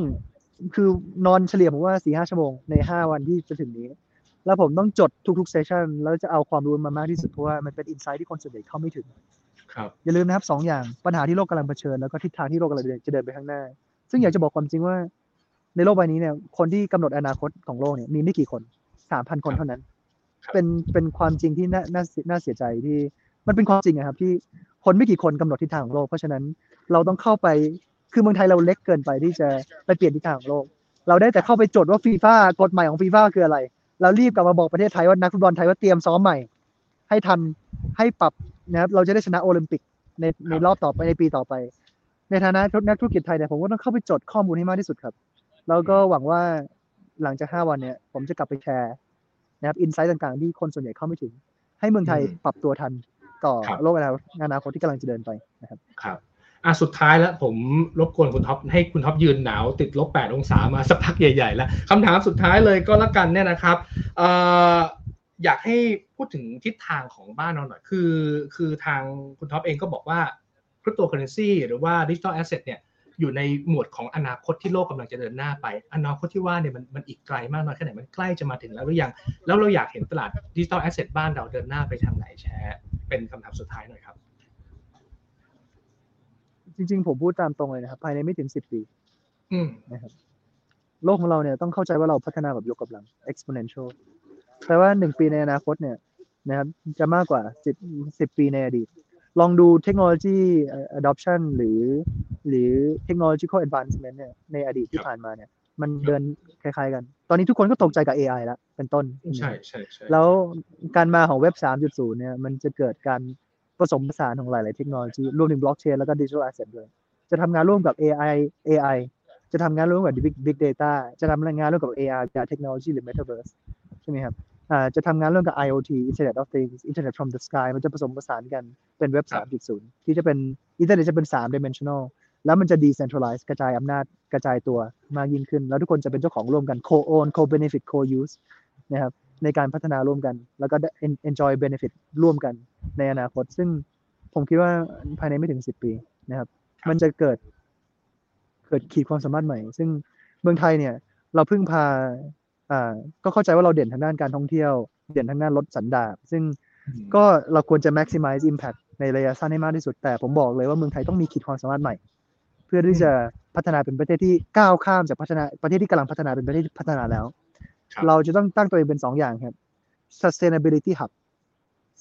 คือนอนเฉลี่ยผมว่าสี่ห้าชั่วโมงในห้าวันที่จะถึงนี้ แล้วผมต้องจดทุกๆ session แล้วจะเอาความรู้มามากที่สุดเพราะว่ามันเป็น insight ที่คนส่วนใหญ่เข้าไม่ถึง อย่าลืมนะครับสองอย่างปัญหาที่โลกกำลังเผชิญแล้วก็ทิศทางที่โลกกำลังจะเดินไปข้างหน้า ซึ่งอยากจะบอกความจริงว่า ในโลกใบนี้เนี่ย คนที่กำหนดอนาคตของโลกเนี่ยมีไม่กี่คนสามพันคนเท่านั้นครับเป็นเป็นความจริงที่น่าน่าน่าเสียใจที่มันเป็นความจริงอะครับ ที่คนไม่กี่คนกำหนดทิศทางของโลก เพราะฉะนั้นเราต้องเข้าไปคือเมืองไทยเราเล็กเกินไปที่จะไปเปลี่ยนทิศทางของโลก เราได้แต่เข้าไปจดว่าฟีฟ่ากฎใหม่ของฟีฟ่าคืออะไรเรารีบกลับมาบอกประเทศไทยว่านักฟุตบอลไทยว่าเตรียมซ้อมใหม่ ให้ทันให้ปรับ นะครับเราจะได้ชนะโอลิมปิกในในรอบต่อไปในปีต่อไป ในฐานะนักธุรกิจไทยเนี่ยผมก็ต้องเข้าไปจดข้อมูลให้มากที่สุดครับ แล้วก็หวังว่าหลังจาก5วันเนี่ย ผมจะกลับไปแชร์นะครับ insight ต่างๆ ที่คนส่วนใหญ่เข้าไม่ถึง ให้เมืองไทยอืมปรับตัวทันต่อครับโลกอนาอนาคตที่กำลังจะเดินไปนะครับครับอะสุดท้ายแล้วผมรบกวนคุณท็อปให้คุณท็อปยืนหนาวติดลบแปดองศามาสักพักใหญ่ๆแล้วคำถามสุดท้ายเลยก็แล้วกันเนี่ยนะครับเอ่ออยากให้พูดถึงทิศทางของบ้านเราหน่อยคือ คือทางคุณท็อปเองก็บอกว่าคริปโตเคอเรนซีหรือว่า digital asset เนี่ยอยู่ในหมวดของอนาคตที่โลกกำลังจะเดินหน้าไป อนาคตที่ว่าเนี่ยมันมันอีกไกลมากน้อยแค่ไหนมันใกล้จะมาถึงแล้วหรือยัง แล้วเราอยากเห็นตลาด digital asset บ้านเราเดินหน้าไปทางไหนแชร์เป็นคำถามสุดท้ายหน่อยครับ จริงๆ ผมพูดตามตรงเลยนะครับ ภายในไม่ถึง10ปีอืมนะครับโลกของเราเนี่ยต้องเข้าใจว่าเราพัฒนาแบบยกกำลัง exponential แปลว่า1ปีในอนาคตเนี่ยนะครับจะมากกว่า10 10ปีในอดีต ลองดูเทคโนโลยีเอ่อ adoption หรือ หรือ technological advancement เนี่ยในอดีตที่ครับผ่านมาเนี่ย มันเดินคล้ายๆกัน ตอนนี้ทุกคนก็ตกใจกับ AI แล้วเป็นต้น ใช่ใช่ใช่แล้วการมาของเว็บ 3.0 เนี่ย มันจะเกิดการผสมผสานของหลาย ๆ เทคโนโลยี รวมถึงบล็อกเชนแล้วก็ digital asset ด้วย จะทำงานร่วมกับ AI AI จะทำงานร่วมกับ Big Big Data จะทำงานร่วมกับ AR กับเทคโนโลยีหรือ Metaverse ใช่ไหมครับอ่า จะทำงานร่วมกับ IoT Internet of Things Internet from the Sky มันจะผสมผสานกันเป็นเว็บครับ3.0 ที่จะเป็นอินเทอร์เน็ตจะเป็น 3 dimensional แล้วมันจะ decentralize กระจายอำนาจกระจายตัวมากยิ่งขึ้น แล้วทุกคนจะเป็นเจ้าของร่วมกัน co-own co-benefit co-use นะครับในการพัฒนาร่วมกัน แล้วก็ได้ en- enjoy benefit ร่วมกันในอนาคต ซึ่งผมคิดว่าภายในไม่ถึง 10 ปีนะครับครับ มันจะเกิดเกิดขีดความสามารถใหม่ ซึ่งเมืองไทยเนี่ย เราเพิ่งพา อ่าก็เข้าใจว่าเราเด่นทางด้านการท่องเที่ยว เด่นทางด้านรถสันดาปซึ่งก็เราควรจะ maximize impact ในระยะสั้นให้มากที่สุด แต่ผมบอกเลยว่าเมืองไทยต้องมีขีดความสามารถใหม่ เพื่อที่จะพัฒนาเป็นประเทศที่ก้าวข้ามจากพัฒนาประเทศที่กำลังพัฒนาเป็นประเทศที่พัฒนาแล้วครับเราจะต้องตั้งตัวเองเป็นสองอย่างครับ sustainability hub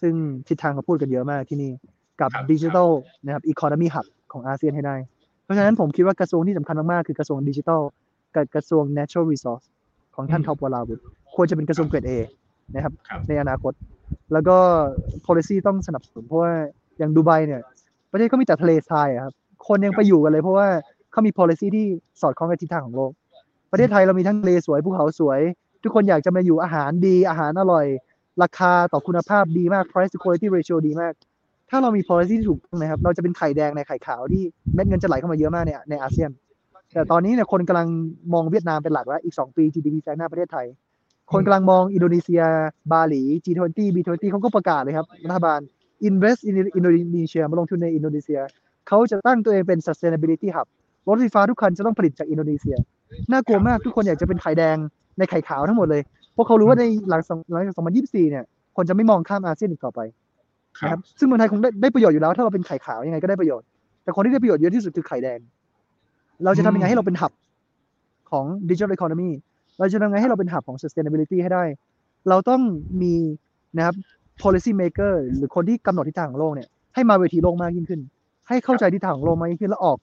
ซึ่งทิศทางเขาพูดกันเยอะมากที่นี่กับครับ digital นะครับ economy hub ของอาเซียนให้ได้ เพราะฉะนั้นผมคิดว่ากระทรวงที่สำคัญมากๆคือกระทรวงดิจิทัลกับกระทรวง natural resource ของท่านอืมท็อปวราวุธควรจะเป็นกระทรวงเกรด A นะครับครับ ในอนาคต แล้วก็ policy ต้องสนับสนุนเพราะว่าอย่างดูไบเนี่ยประเทศเขามีแต่ทะเลทรายอะครับ คนยังไปอยู่กันเลยเพราะว่าเขามี policy ที่สอดคล้องกับทิศทางของโลก ประเทศไทยเรามีทั้งทะเลสวยภูเขาสวย ทุกคนอยากจะมาอยู่อาหารดีอาหารอร่อย ราคาต่อคุณภาพดีมาก price to quality ratio ดีมาก ถ้าเรามี policy ที่ถูกต้องนะครับ เราจะเป็นไข่แดงในไข่ขาวที่เม็ดเงินจะไหลเข้ามาเยอะมากในในอาเซียน แต่ตอนนี้เนี่ยคนกำลังมองเวียดนามเป็นหลักแล้วอีก2ปี GDP แซงหน้าประเทศไทย คนกำลังมองอินโดนีเซีย บาหลี G20 B20 เขาก็ประกาศเลยครับรัฐบาล invest in อินโดนีเซียมาลงทุนในอินโดนีเซียเขาจะตั้งตัวเองเป็น sustainability hub รถไฟฟ้าทุกคันจะต้องผลิตจากอินโดนีเซีย น่ากลัวมากทุกคนอยากจะเป็นไข่แดงในไข่ขาวทั้งหมดเลย เพราะเขารู้ว่าในหลังสองหลังจาก2024 เนี่ย คนจะไม่มองข้ามอาเซียนอีกต่อไปครันะบครับซึ่งเมืองไทยคงได้ได้ประโยชน์อยู่แล้ว ถ้าเราเป็นไข่ขาวยังไงก็ได้ประโยชน์ แต่คนที่ได้ประโยชน์เยอะที่สุดคือไข่แดง เราจะทำยังไงให้เราเป็นหับของดิจิทัล e อ o n o m y เราจะทำยังไงให้เราเป็นหับของ sustainability ให้ได้ เราต้องมีนะครับ policy maker หรือคนที่กำหนดทิศทางของโลกเนี่ยให้มาเวทีโลกมากยิ่งขึ้น ให้เข้าใจทิศทางของโลกมากยิ่งขึ้นแล้วออก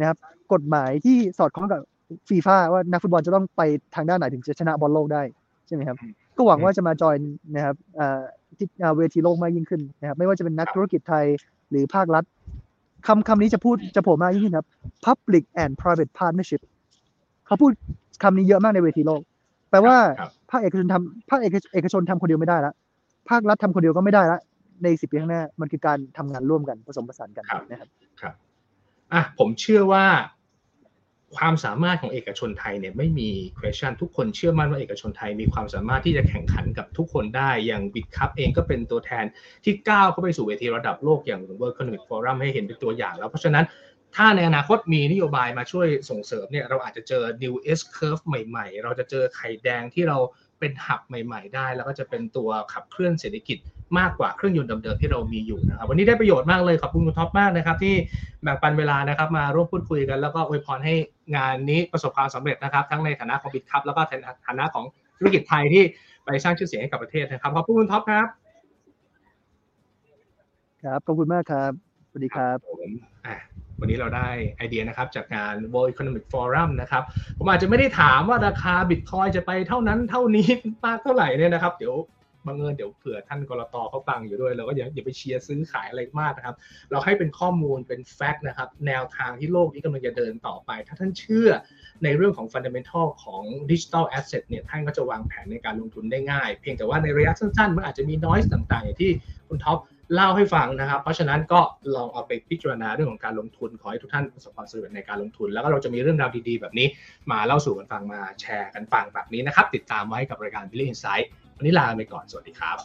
นะครับ กฎหมายที่สอดคล้องกับฟีฟ่าว่านักฟุตบอลจะต้องไปทางด้านไหนถึงจะชนะบอลโลกได้ใช่ไหมครับ ก็หวังว่าจะมาจอยนะครับอ่าที่อ่าเวทีโลกมากยิ่งขึ้นนะครับ ไม่ว่าจะเป็นนักธุรกิจไทยหรือภาครัฐ คำคำนี้จะพูดจะโผล่มากยิ่งขึ้นครับ public and private partnership เขาพูดคำนี้เยอะมากในเวทีโลก แปลว่าครับภาคเอกชนทำภาคเอกเอกชนทำคนเดียวไม่ได้ละภาครัฐทำคนเดียวก็ไม่ได้ละในสิบปีข้างหน้า มันคือการทำงานร่วมกันผสมผสานกันครับนะครับ ครับอะผมเชื่อว่า ความสามารถของเอกชนไทยเนี่ยไม่มี question ทุกคนเชื่อมั่นว่าเอกชนไทยมีความสามารถที่จะแข่งขันกับทุกคนได้ อย่างบิ c คัพเองก็เป็นตัวแทนที่ก้าวเข้าไปสู่เวทีระดับโลกอย่าง World Economic Forum ให้เห็นเป็นตัวอย่างแล้ว เพราะฉะนั้นถ้าในอนาคตมีนโยบายมาช่วยส่งเสริมเนี่ยเราอาจจะเจอ new S curve ใหม่ ๆ เราจะเจอไข่แดงที่เราเป็นหับใหม่ ๆ ได้ แล้วก็จะเป็นตัวขับเคลื่อนเศรษฐกิจ มากกว่าเครื่องยนต์เดิมๆที่เรามีอยู่นะครับ วันนี้ได้ประโยชน์มากเลยขอบคุณคุณท็อปมากนะครับ ที่แบ่งปันเวลานะครับ มาร่วมพูดคุยกันแล้วก็อวยพรให้งานนี้ประสบความสำเร็จนะครับ ทั้งในฐานะของ Bitkub แล้วก็ฐานะของธุรกิจไทยที่ไปสร้างชื่อเสียงให้กับประเทศนะครับขอบคุณคุณท็อปครับครับขอบคุณมากครับสวัสดีครับผมอะวันนี้เราได้ไอเดียนะครับจากงาน World Economic Forum นะครับผมอาจจะไม่ได้ถามว่าราคาบิตคอยน์จะไปเท่านั้นเท่านี้มากเท่าไหร่เนี่ยนะครับ เดี๋ยว บังเอิญเดี๋ยวเผื่อท่าน ก.ล.ต. เขาฟังอยู่ด้วยเราก็อย่าอย่าไปเชียร์ซื้อขายอะไรมากนะครับ เราให้เป็นข้อมูลเป็น fact นะครับ แนวทางที่โลกนี้กำลังจะเดินต่อไป ถ้าท่านเชื่อในเรื่องของ fundamental ของ digital asset เนี่ยท่านก็จะวางแผนในการลงทุนได้ง่าย เพียงแต่ว่าในระยะสั้นๆ มันอาจจะมี noise ต่างๆอย่างที่คุณท็อปเล่าให้ฟังนะครับ เพราะฉะนั้นก็ลองเอาไปพิจารณาเรื่องของการลงทุน ขอให้ทุกท่านประสบความสำเร็จในการลงทุน แล้วก็เราจะมีเรื่องราวดีๆ แบบนี้ มาเล่าสู่กันฟังมาแชร์กันฟังแบบนี้นะครับ ติดตามไว้กับรายการ Billion Insight วันนี้ลาไปก่อนสวัสดีครับ